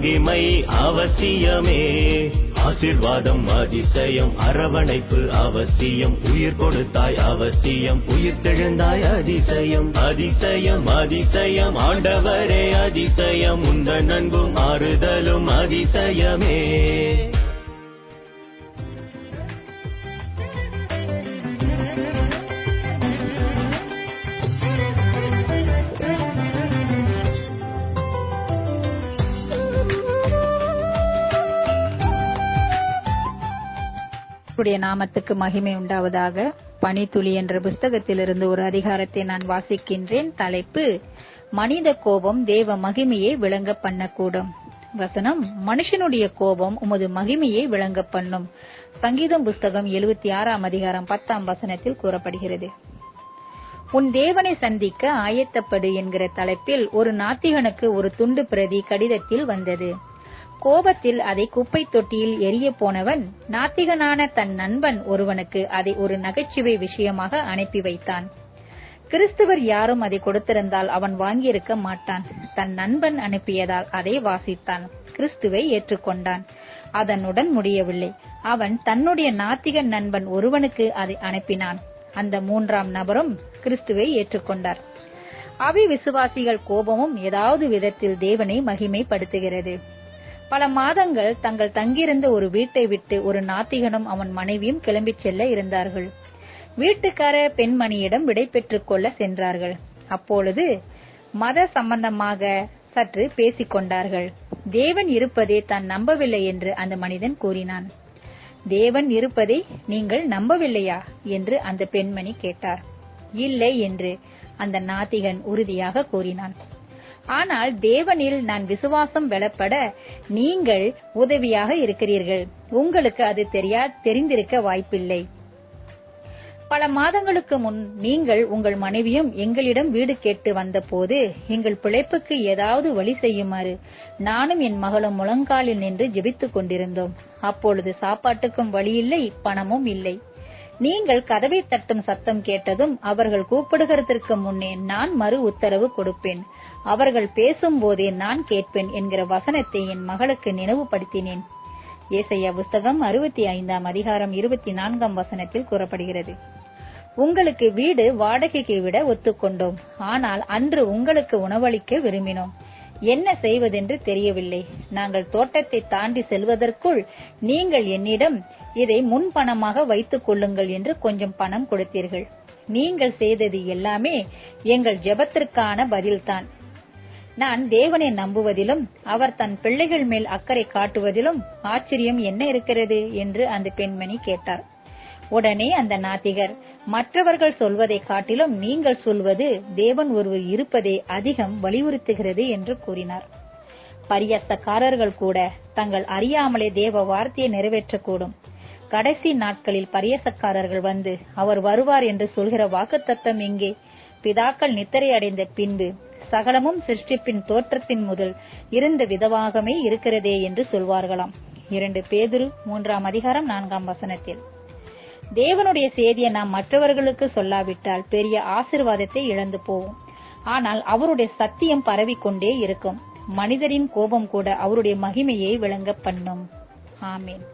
மகிமை அவசியமே. ஆசிர்வாதம் அதிசயம் அரவணைப்பு அவசியம். உயிர் கொடுத்தாய் அவசியம் உயிர் தெழுந்தாய் அதிசயம். அதிசயம் அதிசயம் ஆண்டவரே அதிசயம். உந்த அன்பும் ஆறுதலும் அதிசயமே. கர்த்தருடைய நாமத்துக்கு மகிமை உண்டாவதாக. பனித்துளி என்ற புஸ்தகத்திலிருந்து ஒரு அதிகாரத்தை நான் வாசிக்கின்றேன். தலைப்பு மனித கோபம் தேவ மகிமையை விளங்க பண்ணக்கூடும். வசனம் மனுஷனுடைய கோபம் உமது மகிமையை விளங்க பண்ணும். சங்கீதம் புஸ்தகம் எழுபத்தி ஆறாம் அதிகாரம் பத்தாம் வசனத்தில் கூறப்படுகிறது. உன் தேவனை சந்திக்க ஆயத்தப்படு என்கிற தலைப்பில் ஒரு நாத்திகனுக்கு ஒரு துண்டு பிரதி கடிதத்தில் வந்தது. கோபத்தில் அதை குப்பை தொட்டியில் எரிய போனவன் நாத்திகனான தன் நண்பன் ஒருவனுக்கு அதை ஒரு நகைச்சுவை விஷயமாக அனுப்பி வைத்தான். கிறிஸ்துவர் யாரும் அதை கொடுத்திருந்தால் அவன் வாங்கியிருக்க மாட்டான். தன் நண்பன் அனுப்பியதால் அதை வாசித்தான். கிறிஸ்துவை ஏற்றுக்கொண்டான். அதனுடன் முடியவில்லை. அவன் தன்னுடைய நாத்திக நண்பன் ஒருவனுக்கு அதை அனுப்பினான். அந்த மூன்றாம் நபரும் கிறிஸ்துவை ஏற்றுக்கொண்டார். அவி விசுவாசிகள் கோபமும் ஏதாவது விதத்தில் தேவனை மகிமைப்படுத்துகிறது. பல மாதங்கள் தங்கள் தங்கியிருந்த ஒரு வீட்டை விட்டு ஒரு நாத்திகனும் அவன் மனைவியும் கிளம்பிச் செல்ல இருந்தார்கள். வீட்டுக்கார பெண்மணியிடம் விடை பெற்றுக் கொள்ள சென்றார்கள். அப்பொழுது மத சம்பந்தமாக சற்று பேசிக் கொண்டார்கள். தேவன் இருப்பதை தான் நம்பவில்லை என்று அந்த மனிதன் கூறினான். தேவன் இருப்பதை நீங்கள் நம்பவில்லையா? என்று அந்த பெண்மணி கேட்டார். இல்லை என்று அந்த நாத்திகன் உறுதியாக கூறினான். ஆனால் தேவனில் நான் விசுவாசம் வெளப்பட நீங்கள் உதவியாக இருக்கிறீர்கள். உங்களுக்கு அது தெரியா தெரிந்திருக்க வாய்ப்பில்லை. பல மாதங்களுக்கு முன் நீங்கள் உங்கள் மனைவியும் எங்களிடம் வீடு கேட்டு வந்தபோது எங்கள் பிழைப்புக்கு ஏதாவது வழி செய்யுமாறு நானும் என் மகளும் முழங்காலில் நின்று ஜெபித்துக் கொண்டிருந்தோம். அப்பொழுது சாப்பாட்டுக்கும் வழி இல்லை பணமும் இல்லை. நீங்கள் கதவை தட்டும் சத்தம் கேட்டதும் அவர்கள் கூப்பிடுகிறதற்கு முன்னே நான் மறு உத்தரவு கொடுப்பேன். அவர்கள் பேசும்போதே நான் கேட்பேன் என்கிற வசனத்தை என் மகளுக்கு நினைவுபடுத்தினேன். ஏசையா புஸ்தகம் அறுபத்தி ஐந்தாம் அதிகாரம் இருபத்தி நான்காம் வசனத்தில் கூறப்படுகிறது. உங்களுக்கு வீடு வாடகைக்கு விட ஒத்துக்கொண்டோம். ஆனால் அன்று உங்களுக்கு உணவளிக்க விரும்பினோம். என்ன செய்வதென்று தெரியவில்லை. நாங்கள் தோட்டத்தை தாண்டி செல்வதற்குள் நீங்கள் என்னிடம் இதை முன்பணமாக வைத்துக் கொள்ளுங்கள் என்று கொஞ்சம் பணம் கொடுத்தீர்கள். நீங்கள் செய்தது எல்லாமே எங்கள் ஜெபத்திற்கான பதில்தான். நான் தேவனை நம்புவதிலும் அவர் தன் பிள்ளைகள் மேல் அக்கறை காட்டுவதிலும் ஆச்சரியம் என்ன இருக்கிறது? என்று அந்த பெண்மணி கேட்டார். உடனே அந்த நாத்திகர் மற்றவர்கள் சொல்வதை காட்டிலும் நீங்கள் சொல்வது தேவன் ஒருவர் இருப்பதே அதிகம் வலியுறுத்துகிறது என்று கூறினார். பரியஸ்தக்காரர்கள் கூட தங்கள் அறியாமலே தேவ வார்த்தையை நிறைவேற்றக்கூடும். கடைசி நாட்களில் பரியசக்காரர்கள் வந்து அவர் வருவார் என்று சொல்கிற வாக்குத்தத்தம் எங்கே? பிதாக்கள் நித்திரை அடைந்த பின்பு சகலமும் சிருஷ்டிப்பின் தோற்றத்தின் முதல் இருந்த விதவாகமே இருக்கிறதே என்று சொல்வார்களாம். இரண்டு பேதுரு மூன்றாம் அதிகாரம் நான்காம் வசனத்தில். தேவனுடைய செய்தியை நாம் மற்றவர்களுக்கு சொல்லாவிட்டால் பெரிய ஆசிர்வாதத்தை இழந்து போவோம். ஆனால் அவருடைய சத்தியம் பரவிக்கொண்டே இருக்கும். மனிதரின் கோபம் கூட அவருடைய மகிமையை விளங்க பண்ணும். ஆமேன்.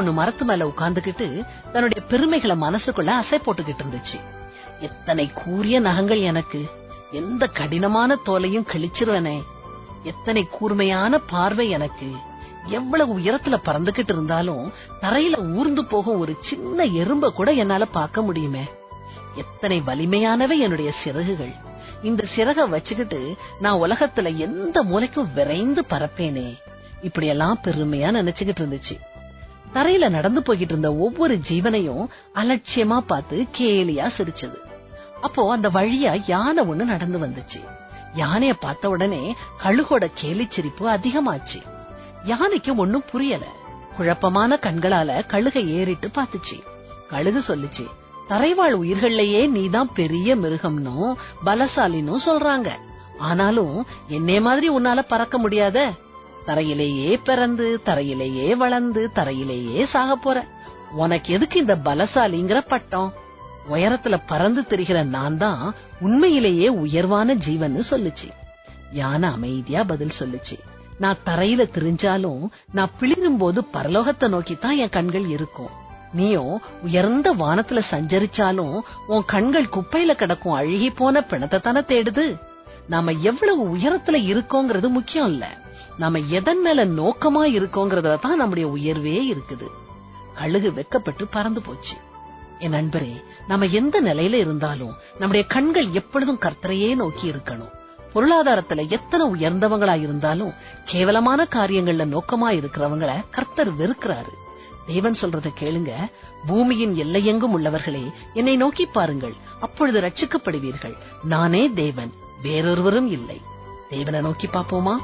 ஒண்ணு மரத்து மேல உட்கார்ந்துகிட்டு தன்னுடைய பெருமைகளை மனசுக்குள்ள அசை போட்டுக்கிட்டு இருந்துச்சு. எத்தனை கூறிய நகங்கள் எனக்கு. எந்த கடினமான தோலையும் கிழிச்சிருவனே. எத்தனை கூர்மையான பார்வை எனக்கு. எவ்வளவு உயரத்துல பறந்துகிட்டு இருந்தாலும் தரையில ஊர்ந்து போகும் ஒரு சின்ன எறும்ப கூட என்னால பார்க்க முடியுமே. எத்தனை வலிமையானவை என்னுடைய சிறகுகள். இந்த சிறக வச்சுக்கிட்டு நான் உலகத்துல எந்த மூலைக்கும் விரைந்து பறப்பேனே. இப்படியெல்லாம் பெருமையா நினைச்சுக்கிட்டு இருந்துச்சு. தரையில நடந்து போய்கிட்டு இருந்த ஒவ்வொரு ஜீவனையும் அலட்சியமா பார்த்து கேலியா சிரிச்சது. அப்போ அந்த வழியா யானை ஒண்ணு நடந்து வந்துச்சு. யானைய பார்த்த உடனே கழுகோட கேலி சிரிப்பு அதிகமாச்சு. யானைக்கு ஒண்ணும் புரியல. குழப்பமான கண்களால கழுகை ஏறிட்டு பாத்துச்சு கழுகு சொல்லுச்சு தரைவாழ் உயிர்கள்லயே நீதான் பெரிய மிருகம்னும் பலசாலின்னு சொல்றாங்க. ஆனாலும் என்னே மாதிரி உன்னால பறக்க முடியாத? தரையிலேயே பிறந்து தரையிலேயே வளர்ந்து தரையிலேயே சாக போற. உனக்கு எதுக்கு இந்த பலசாலிங்கிற பட்டம்? உயரத்துல பறந்து திரிகிற நான் தான் உண்மையிலேயே உயர்வான ஜீவன் சொல்லுச்சு. யானை அமைதியா பதில் சொல்லுச்சு. நான் தரையில திரிஞ்சாலும் நான் பிளிரும் போது பரலோகத்தை நோக்கி தான் என் கண்கள் இருக்கும். நீயும் உயர்ந்த வானத்துல சஞ்சரிச்சாலும் உன் கண்கள் குப்பையில கிடக்கும் அழுகி போன பிணத்தை தானே தேடுது? நாம எவ்வளவு உயரத்துல இருக்கோங்கிறது முக்கியம் இல்ல. நாம எதன் மேல நோக்கமா இருக்கோங்கிறதுல தான் நம்முடைய உயர்வே இருக்குது. கழுகு வெக்கப்பட்டு பறந்து போச்சு. என் நண்பரே நாம எந்த நிலையில இருந்தாலும் நம்முடைய கண்கள் எப்பொழுதும் கர்த்தரையே நோக்கி இருக்கணும். பொருளாதாரத்துல எத்தனை உயர்ந்தவங்களா இருந்தாலும் கேவலமான காரியங்கள்ல நோக்கமா இருக்கிறவங்கள கர்த்தர் வெறுக்கிறாரு. தேவன் சொல்றத கேளுங்க. பூமியின் எல்லையெங்கும் உள்ளவர்களே என்னை நோக்கி பாருங்கள். அப்பொழுது ரட்சிக்கப்படுவீர்கள் நானே தேவன் வேறொருவரும் இல்லை. தேவனை நோக்கி பாப்போமா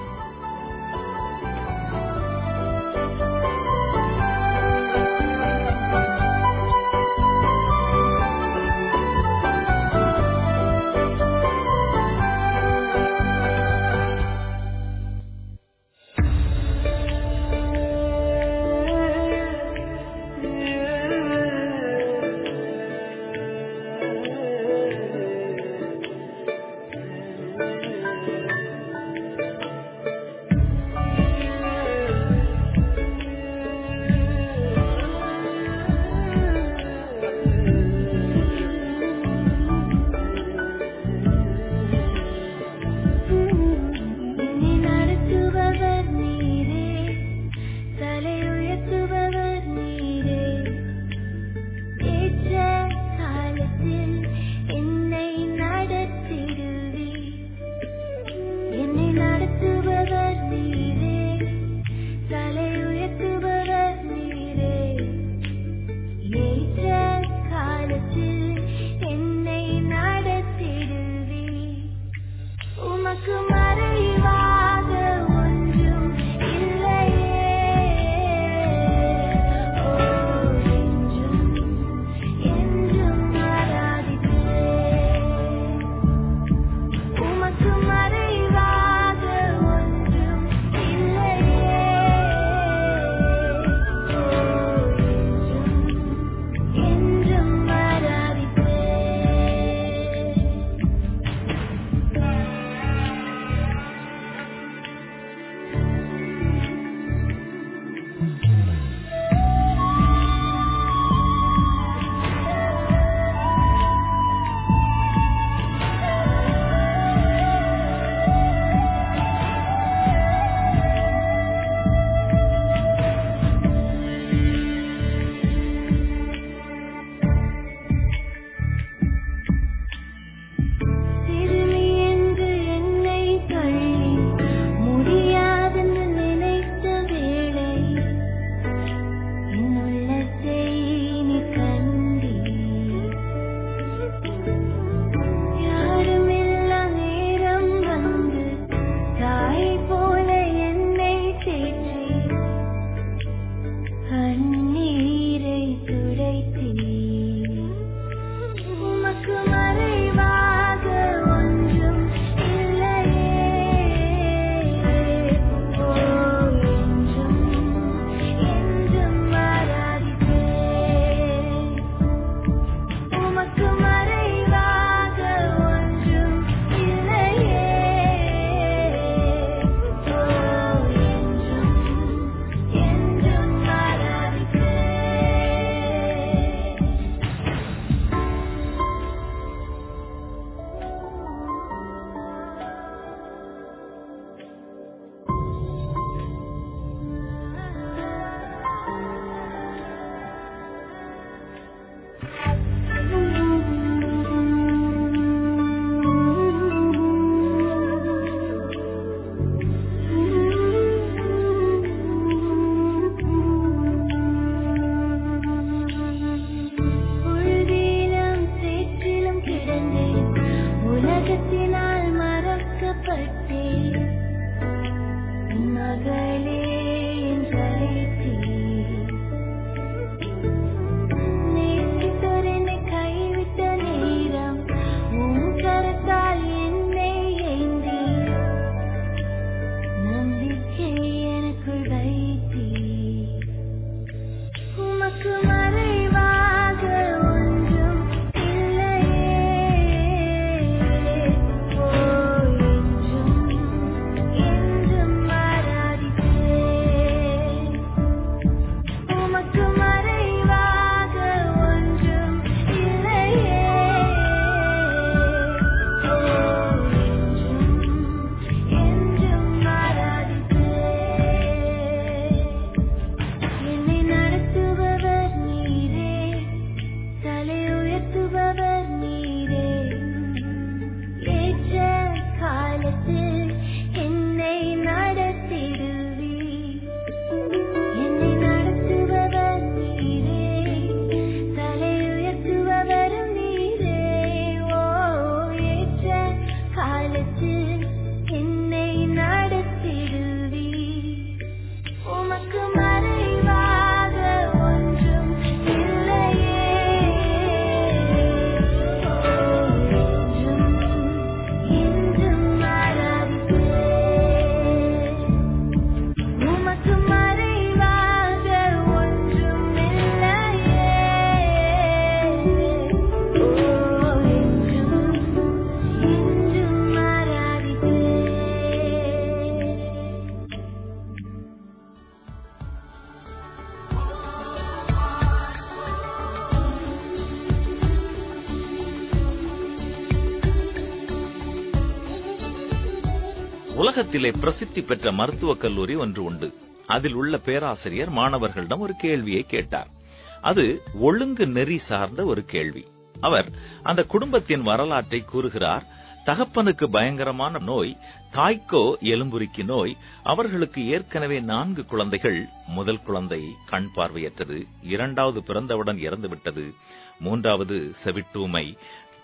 உலகத்திலே பிரசித்தி பெற்ற மருத்துவக் கல்லூரி ஒன்று உண்டு. அதில் உள்ள பேராசிரியர் மாணவர்களிடம் ஒரு கேள்வியை கேட்டார். அது ஒழுங்கு நெறி சார்ந்த ஒரு கேள்வி. அவர் அந்த குடும்பத்தின் வரலாற்றை கூறுகிறார் தகப்பனுக்கு பயங்கரமான நோய் தாய்க்கோ எலும்புரிக்கு நோய் அவர்களுக்கு ஏற்கனவே நான்கு குழந்தைகள் முதல் குழந்தை கண் பார்வையற்றது இரண்டாவது பிறந்தவுடன் இறந்துவிட்டது மூன்றாவது செவிட்டூமை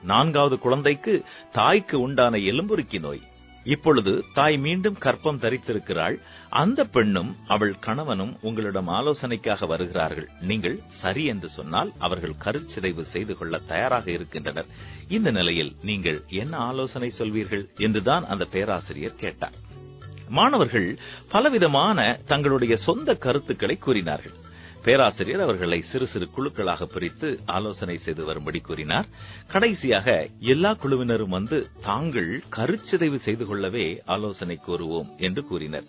நான்காவது குழந்தைக்கு தாய்க்கு உண்டான எலும்புருக்கி நோய் இப்பொழுது தாய் மீண்டும் கற்பம் தரித்திருக்கிறாள். அந்த பெண்ணும் அவள் கணவனும் உங்களிடம் ஆலோசனைக்காக வருகிறார்கள். நீங்கள் சரி என்று சொன்னால் அவர்கள் கருச்சிதைவு செய்து கொள்ள தயாராக இருக்கின்றனர். இந்த நிலையில் நீங்கள் என்ன ஆலோசனை சொல்வீர்கள் என்றுதான் அந்த பேராசிரியர் கேட்டார். மாணவர்கள் பலவிதமான தங்களுடைய சொந்த கருத்துக்களை கூறினார்கள். பேராசிரியர் அவர்களை சிறு சிறு குழுக்களாக பிரித்து ஆலோசனை செய்து வரும்படி கூறினார். கடைசியாக எல்லா குழுவினரும் வந்து தாங்கள் கருச்சிதைவு செய்து கொள்ளவே ஆலோசனை கூறுவோம் என்று கூறினர்.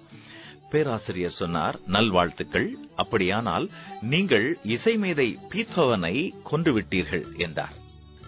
பேராசிரியர் சொன்னார் நல்வாழ்த்துக்கள். அப்படியானால் நீங்கள் இசைமேதை பீத்தவனை கொன்றுவிட்டீர்கள் என்றார்.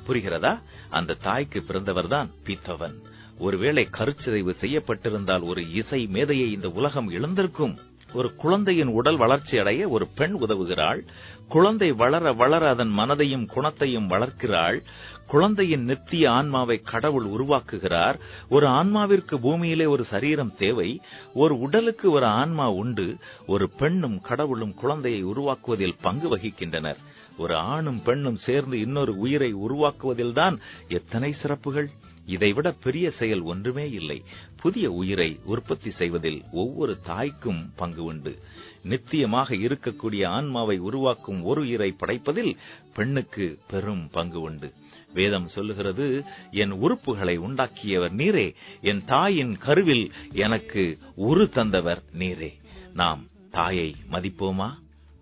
புரிகிறதா? அந்த தாய்க்கு பிறந்தவர்தான் பீத்தவன். ஒருவேளை கருச்சிதைவு செய்யப்பட்டிருந்தால் ஒரு இசை மேதையை இந்த உலகம் இழந்திருக்கும். ஒரு குழந்தையின் உடல் வளர்ச்சி அடைய ஒரு பெண் உதவுகிறாள். குழந்தை வளர வளர அதன் மனதையும் குணத்தையும் வளர்க்கிறாள். குழந்தையின் நித்திய ஆன்மாவை கடவுள் உருவாக்குகிறார். ஒரு ஆன்மாவிற்கு பூமியிலே ஒரு சரீரம் தேவை. ஒரு உடலுக்கு ஒரு ஆன்மா உண்டு. ஒரு பெண்ணும் கடவுளும் குழந்தையை உருவாக்குவதில் பங்கு வகிக்கின்றனர். ஒரு ஆணும் பெண்ணும் சேர்ந்து இன்னொரு உயிரை உருவாக்குவதில்தான் எத்தனை சிறப்புகள்? இதைவிட பெரிய செயல் ஒன்றுமே இல்லை. புதிய உயிரை உற்பத்தி செய்வதில் ஒவ்வொரு தாய்க்கும் பங்கு உண்டு. நித்தியமாக இருக்கக்கூடிய ஆன்மாவை உருவாக்கும் ஒரு உயிரை படைப்பதில் பெண்ணுக்கு பெரும் பங்கு உண்டு. வேதம் சொல்லுகிறது என் உறுப்புகளை உண்டாக்கியவர் நீரே என் தாயின் கருவில் எனக்கு உரு தந்தவர் நீரே. நாம் தாயை மதிப்போமா?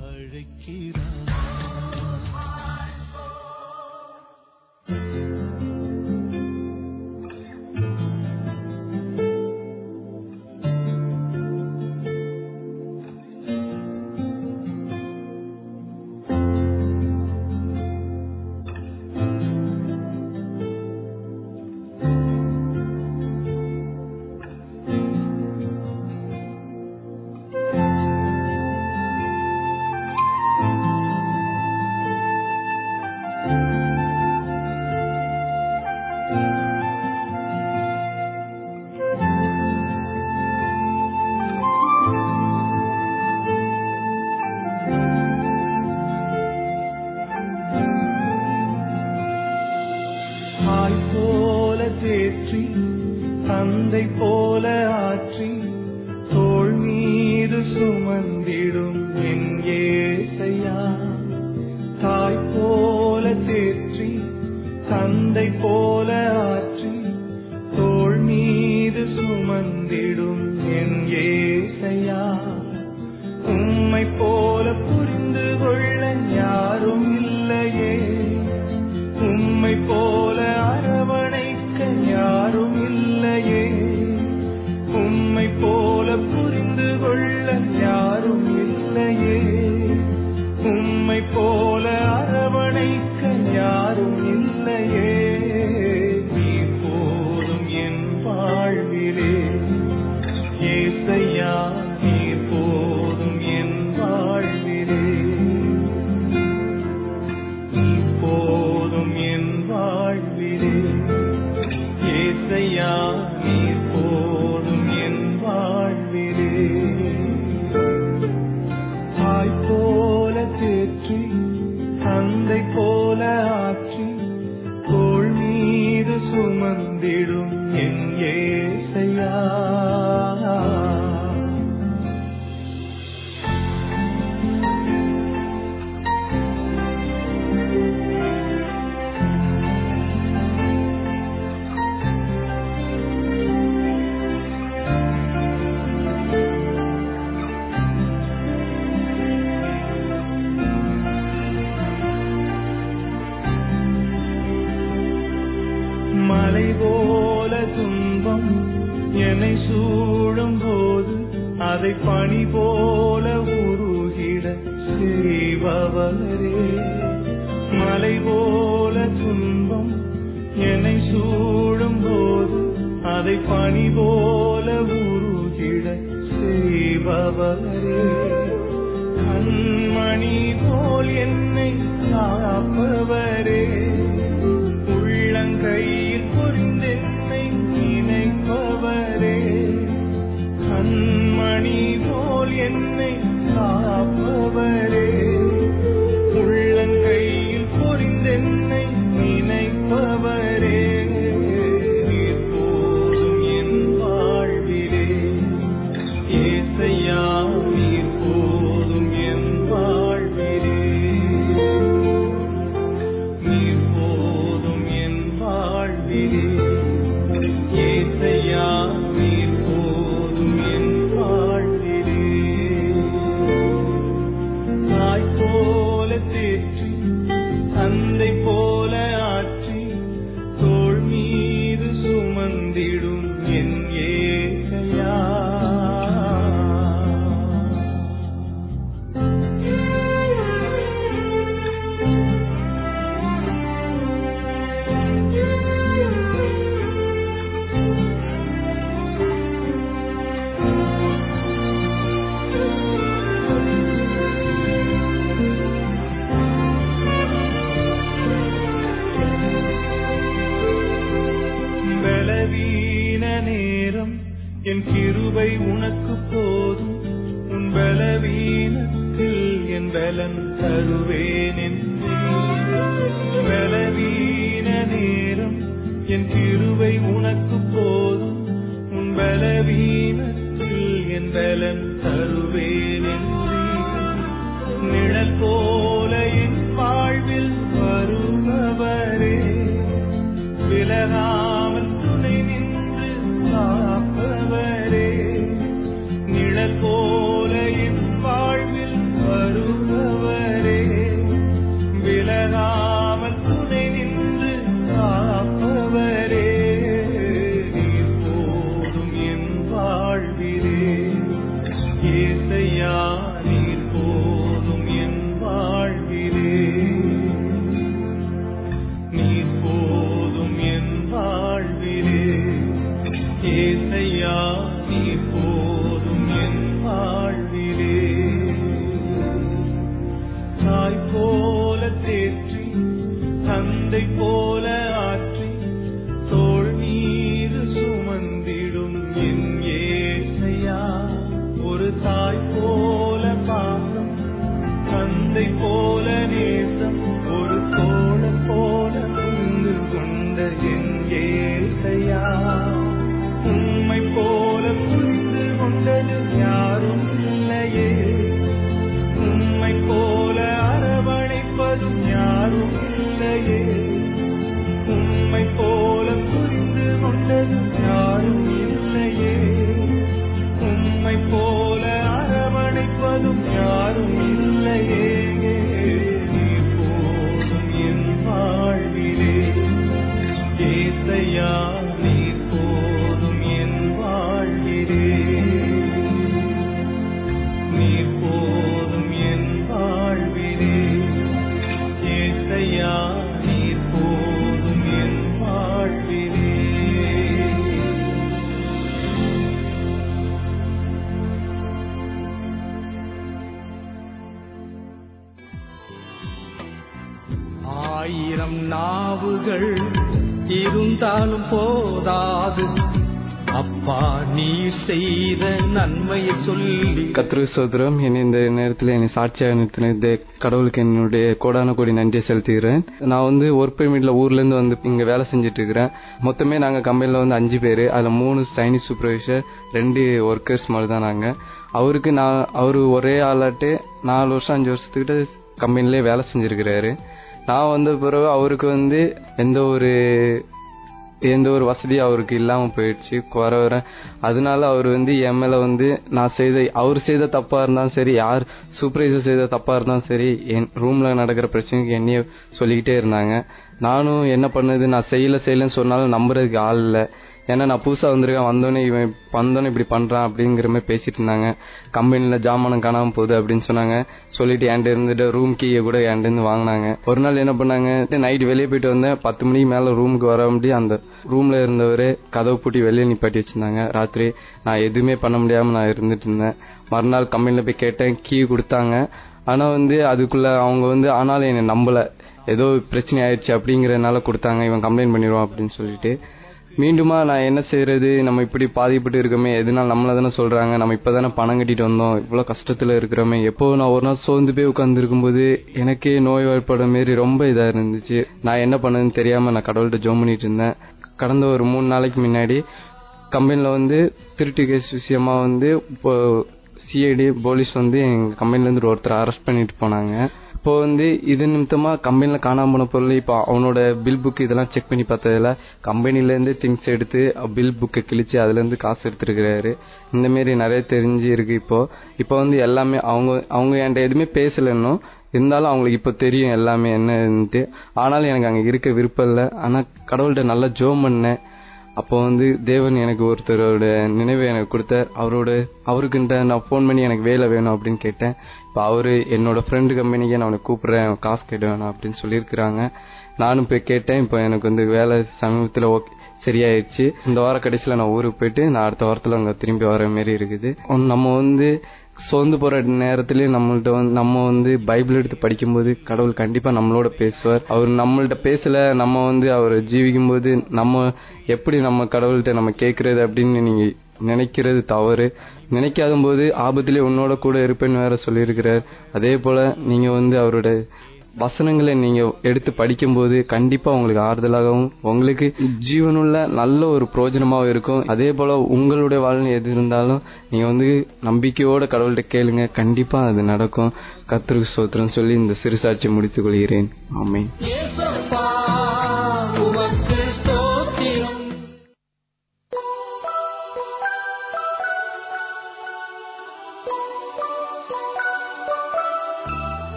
Thank சொல்லி சோதரம் என்னை இந்த நேரத்தில் என்னை சாட்சியாக நிறுத்தின இந்த கடவுளுக்கு என்னுடைய கோடான கோடி நன்றியை செலுத்துகிறேன். நான் வந்து ஒர்க் பெர்மிட்ல ஊர்லேருந்து வந்து இங்கே வேலை செஞ்சுட்டு இருக்கிறேன் மொத்தமே நாங்கள் கம்பெனியில் வந்து அஞ்சு பேர். அதில் மூணு சைனீஸ் சூப்பர்வைசர் ரெண்டு ஒர்க்கர்ஸ் மாதிரி தான் நாங்கள் அவருக்கு நான் அவரு ஒரே ஆளாட்டு நாலு வருஷம் அஞ்சு வருஷத்துக்கிட்ட கம்பெனிலே வேலை செஞ்சுருக்கிறாரு. நான் வந்த பிறகு அவருக்கு வந்து எந்த ஒரு எந்த ஒரு வசதியும் அவருக்கு இல்லாம போயிடுச்சு. குறை வர. அதனால அவர் வந்து என் மேலே வந்து நான் செய்த அவர் செய்த தப்பா இருந்தாலும் சரி யார் சூப்பர்வைசர் செய்த தப்பா இருந்தாலும் சரி என் ரூம்ல நடக்கிற பிரச்சனைக்கு என்னைய சொல்லிக்கிட்டே இருந்தாங்க. நானும் என்ன பண்ணுது? நான் செய்யல செய்யலன்னு சொன்னாலும் நம்புறதுக்கு ஆள் இல்லை. ஏன்னா நான் புதுசா வந்திருக்கேன். வந்தோடனே இவன் வந்தோடனே இப்படி பண்றான் அப்படிங்கிற மாதிரி பேசிட்டு இருந்தாங்க. கம்பெனில ஜாமானம் காணாம போகுது அப்படின்னு சொன்னாங்க. சொல்லிட்டு என்கிட்ட இருந்துட்டு ரூம் கீயை கூட என்கிட்ட இருந்து வாங்கினாங்க. ஒரு நாள் என்ன பண்ணாங்க நைட் வெளியே போயிட்டு வந்தேன். பத்து மணிக்கு மேல ரூமுக்கு வர முடியும் அந்த ரூம்ல இருந்தவரு கதவு பூட்டி வெளியே நிப்பாட்டி வச்சிருந்தாங்க. ராத்திரி நான் எதுவுமே பண்ண முடியாம நான் இருந்துட்டு இருந்தேன். மறுநாள் கம்பெனில போய் கேட்டேன். கீ கொடுத்தாங்க. ஆனா வந்து அதுக்குள்ள அவங்க வந்து ஆனாலும் என்னை நம்பல. ஏதோ பிரச்சனை ஆயிடுச்சு அப்படிங்கறதுனால கொடுத்தாங்க. இவன் கம்ப்ளைண்ட் பண்ணிடுவான் அப்படின்னு சொல்லிட்டு. மீண்டுமா நான் என்ன செய்யறது நம்ம இப்படி பாதிப்பட்டு இருக்கோமே எதுனால நம்மள தானே சொல்றாங்க? நம்ம இப்பதானே பணம் கட்டிட்டு வந்தோம். இவ்வளவு கஷ்டத்துல இருக்கிறோமே. எப்போ நான் ஒரு நாள் சோர்ந்து போய் உட்கார்ந்து இருக்கும்போது எனக்கே நோய்வாய்ப்பட மாரி ரொம்ப இதா இருந்துச்சு. நான் என்ன பண்ணதுன்னு தெரியாம நான் கடவுள்கிட்ட ஜோம் பண்ணிட்டு இருந்தேன். கடந்த ஒரு மூணு நாளைக்கு முன்னாடி கம்பெனில வந்து திருட்டு கேஸ் விஷயமா வந்து இப்போ சிஐடி போலீஸ் வந்து எங்க கம்பெனில இருந்து ஒருத்தர் அரெஸ்ட் பண்ணிட்டு போனாங்க. இப்போ வந்து இது நிமித்தமா கம்பெனில காணாம போன பொருள் இப்போ அவனோட பில் புக் இதெல்லாம் செக் பண்ணி பார்த்ததுல கம்பெனில இருந்து திங்ஸ் எடுத்து பில் புக்கை கிழிச்சு அதுல இருந்து காசு எடுத்துருக்கிறாரு. இந்த மாதிரி நிறைய தெரிஞ்சு இருக்கு இப்போ. இப்போ வந்து எல்லாமே அவங்க அவங்க என்கிட்ட எதுவுமே பேசல இன்னும். இருந்தாலும் அவங்களுக்கு இப்போ தெரியும் எல்லாமே என்னன்ட்டு. ஆனாலும் எனக்கு அங்க இருக்க விருப்பம் இல்லை. ஆனா கடவுள்கிட்ட நல்லா ஜோம் பண்ணேன். அப்போ வந்து தேவன் எனக்கு ஒருத்தரோட நினைவை எனக்கு கொடுத்தார். அவரோட அவருக்குன்ட்ட நான் ஃபோன் பண்ணி எனக்கு வேலை வேணும் அப்படின்னு கேட்டேன். இப்போ அவரு என்னோட ஃப்ரெண்டு கம்பெனிக்கு நான் அவனை கூப்பிடுறேன் காசு கேட்க வேணாம் அப்படின்னு சொல்லியிருக்கிறாங்க. நானும் போய் கேட்டேன் இப்போ எனக்கு வந்து வேலை சமீபத்தில் ஓகே சரியாயிடுச்சு இந்த வார கடைசியில் நான் ஊருக்கு போயிட்டு நான் அடுத்த வாரத்தில் அங்கே திரும்பி வர மாரி இருக்குது. நம்ம வந்து சோர்ந்து போற நேரத்திலே நம்மள்ட்ட வந்து நம்ம வந்து பைபிள் எடுத்து படிக்கும்போது கடவுள் கண்டிப்பா நம்மளோட பேசுவார். அவர் நம்மள்ட்ட பேசல நம்ம வந்து அவர் ஜீவிக்கும் போது நம்ம எப்படி நம்ம கடவுள்கிட்ட நம்ம கேட்கறது அப்படின்னு நீங்க நினைக்கிறது தவறு. நினைக்காத போது ஆபத்திலே உன்னோட கூட இருப்பேன்னு வேற சொல்லியிருக்கிறார். அதே போல நீங்க வந்து அவரோட வசனங்களை நீங்க எடுத்து படிக்கும்போது கண்டிப்பா உங்களுக்கு ஆறுதலாகவும் உங்களுக்கு ஜீவனுள்ள நல்ல ஒரு பிரோஜனமாகவும் இருக்கும். அதே போல உங்களுடைய வாழ்நிலை எது இருந்தாலும் நீங்க வந்து நம்பிக்கையோட கடவுள்கிட்ட கேளுங்க. கண்டிப்பா அது நடக்கும். கத்திருக்கு சோத்திரம் சொல்லி இந்த சிறுசாட்சி முடித்துக் கொள்கிறேன். ஆமென்.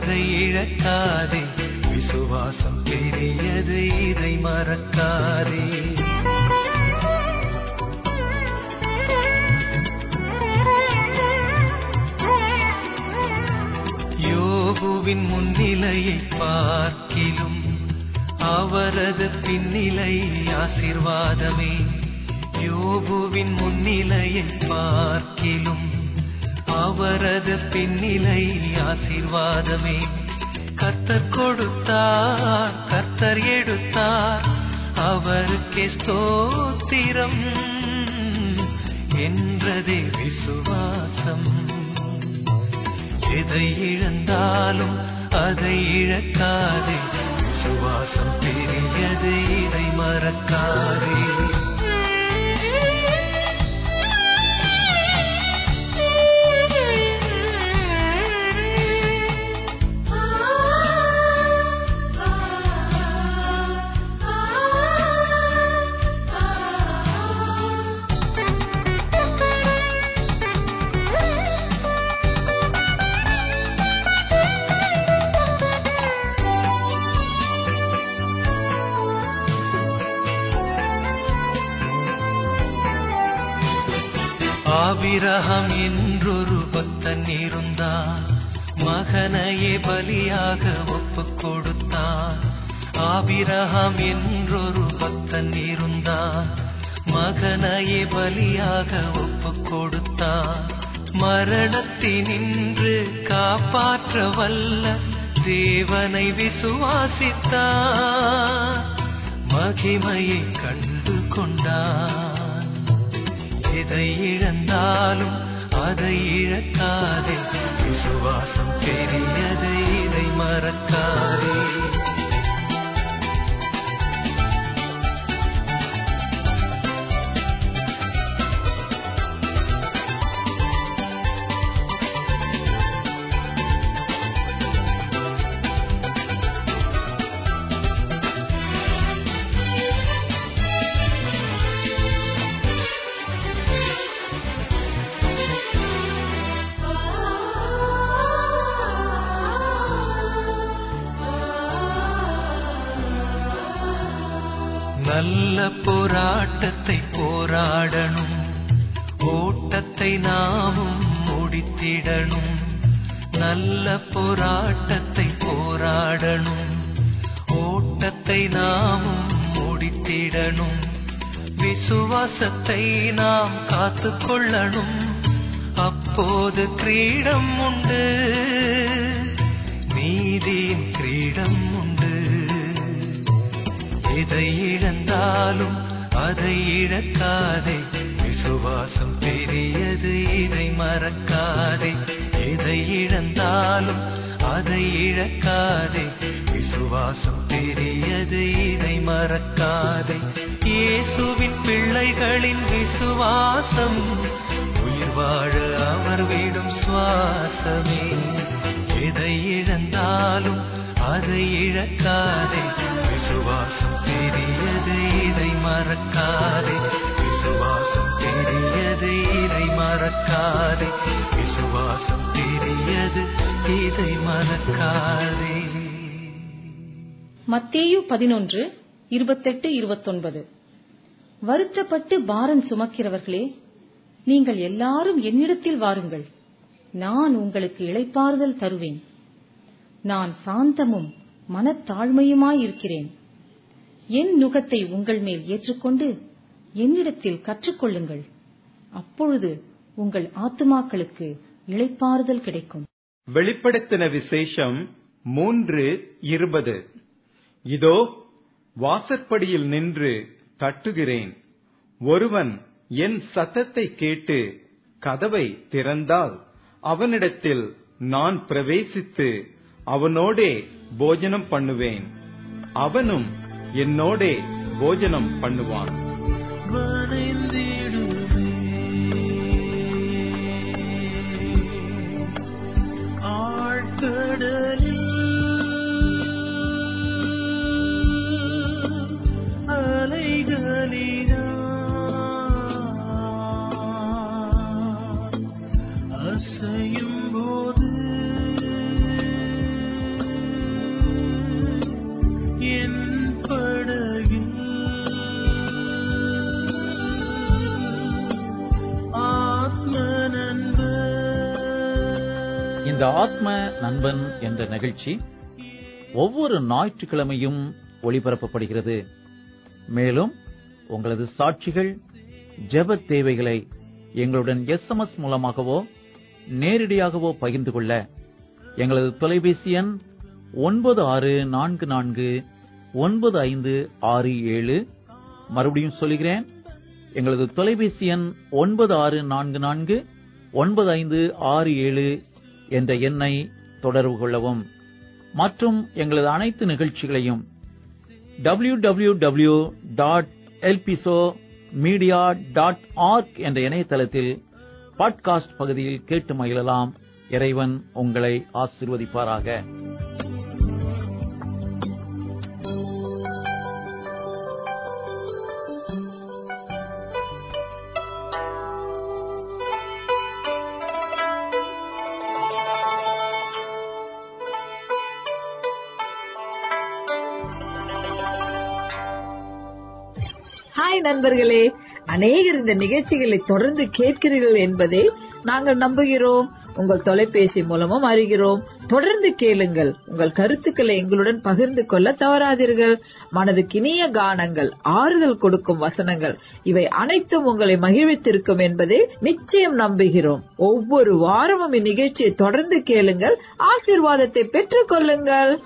அதை இழக்காதே. விசுவாசம் பெரியது இதை மறக்காதே. யோகுவின் முன்னிலையை பார்க்கிலும் அவரது பின்னிலை ஆசிர்வாதமே. யோகுவின் முன்னிலையை பார்க்கிலும் அவரது பின்னிலை ஆசீர்வாதமே. கத்தர் கொடுத்தார் கத்தர் எடுத்தார். அவருக்கே ஸ்தோத்திரம். என்றதே விசுவாசம். எதை இழந்தாலும் அதை இழக்காதே. விசுவாசம் பெரியது இதை மறக்காதே. ஆபிரகாம் என்றொரு பக்தன் இருந்தான் மகனையே பலியாக ஒப்பு கொடுத்தான் ஆபிரகம் என்றொரு பக்தன் இருந்தான் மகனையே பலியாக ஒப்பு கொடுத்தான் மரணத்தினின்று காப்பாற்ற வல்ல தேவனை விசுவாசித்தான் மகிமையை கண்டு கொண்டான் எதை இழந்தாலும் அதை இழக்காதே. விசுவாசம் பெரியதை இதை மறக்காதே. கொள்ளணும் அப்போது கிரீடம் உண்டு. நீதியின் கிரீடம் உண்டு. எதை இழந்தாலும் அதை இழக்காதே. விசுவாசம் பெரியது இதை மறக்காதே. எதை இழந்தாலும் அதை இழக்காதே. விசுவாசம் பெரியது இதை மறக்காதே. இயேசுவின் பிள்ளைகளின் விசுவாசம். உயிர் வாழ அவர் விடும் சுவாசமே. எதை இழந்தாலும் அதை இழக்காதே. விசுவாசம் பெரியது இதை மறக்காதே. விசுவாசம் பெரியது இதை மறக்காதே. விசுவாசம் பெரியது இதை மறக்காதே. மத்தேயு பதினொன்று இருபத்தெட்டு இருபத்தொன்பது. வருத்தப்பட்டு பாரம் சுமக்கிறவர்களே நீங்கள் எல்லாரும் என்னிடத்தில் வாருங்கள். நான் உங்களுக்கு இளைப்பாறுதல் தருவேன். நான் சாந்தமும் மனத்தாழ்மையுமாயிருக்கிறேன் என் நுகத்தை உங்கள் மேல் ஏற்றுக்கொண்டு என்னிடத்தில் கற்றுக்கொள்ளுங்கள். அப்பொழுது உங்கள் ஆத்துமாக்களுக்கு இளைப்பாறுதல் கிடைக்கும். வெளிப்படுத்தின விசேஷம் மூன்று இருபது. இதோ வாசற்படியில் நின்று தட்டுகிறேன். ஒருவன் என் சத்தத்தை கேட்டு கதவை திறந்தால் அவனிடத்தில் நான் பிரவேசித்து அவனோடே போஜனம் பண்ணுவேன். அவனும் என்னோடே போஜனம் பண்ணுவான். ஆழ்கடலில் இந்த ஆத்ம நண்பன் என்ற நிகழ்ச்சி ஒவ்வொரு ஞாயிற்றுக்கிழமையும் ஒளிபரப்பப்படுகிறது. மேலும் உங்களது சாட்சிகள் ஜெப தேவைகளை எங்களுடன் எஸ்எம்எஸ் மூலமாகவோ நேரடியாகவோ பகிர்ந்து கொள்ள எங்களது தொலைபேசி எண் ஒன்பது ஆறு நான்கு நான்கு ஒன்பது ஐந்து ஆறு ஏழு. மறுபடியும் சொல்கிறேன் எங்களது தொலைபேசி எண் ஒன்பது ஆறு நான்கு நான்கு ஒன்பது ஐந்து ஆறு ஏழு என்ற எண்ணை தொடர்பு கொள்ளவும். மற்றும் எங்களது அனைத்து நிகழ்ச்சிகளையும் W W W dot Elbiso media dot org என்ற இணையதளத்தில் பாட்காஸ்ட் பகுதியில் கேட்டு மகிழலாம். இறைவன் உங்களை ஆசிர்வதிப்பாராக. நண்பர்களே அநேகர் இந்த நிகழ்ச்சிகளை தொடர்ந்து கேட்கிறீர்கள் என்பதை நாங்கள் நம்புகிறோம். உங்கள் தொலைபேசி மூலமும் அறிகிறோம். தொடர்ந்து கேளுங்கள். உங்கள் கருத்துக்களை எங்களுடன் பகிர்ந்து கொள்ள தவறாதீர்கள். மனதுக்கினிய கானங்கள் ஆறுதல் கொடுக்கும் வசனங்கள் இவை அனைத்தும் உங்களை மகிழ்வித்திருக்கும் என்பதை நிச்சயம் நம்புகிறோம். ஒவ்வொரு வாரமும் இந்நிகழ்ச்சியை தொடர்ந்து கேளுங்கள். ஆசீர்வாதத்தை பெற்றுக் கொள்ளுங்கள்.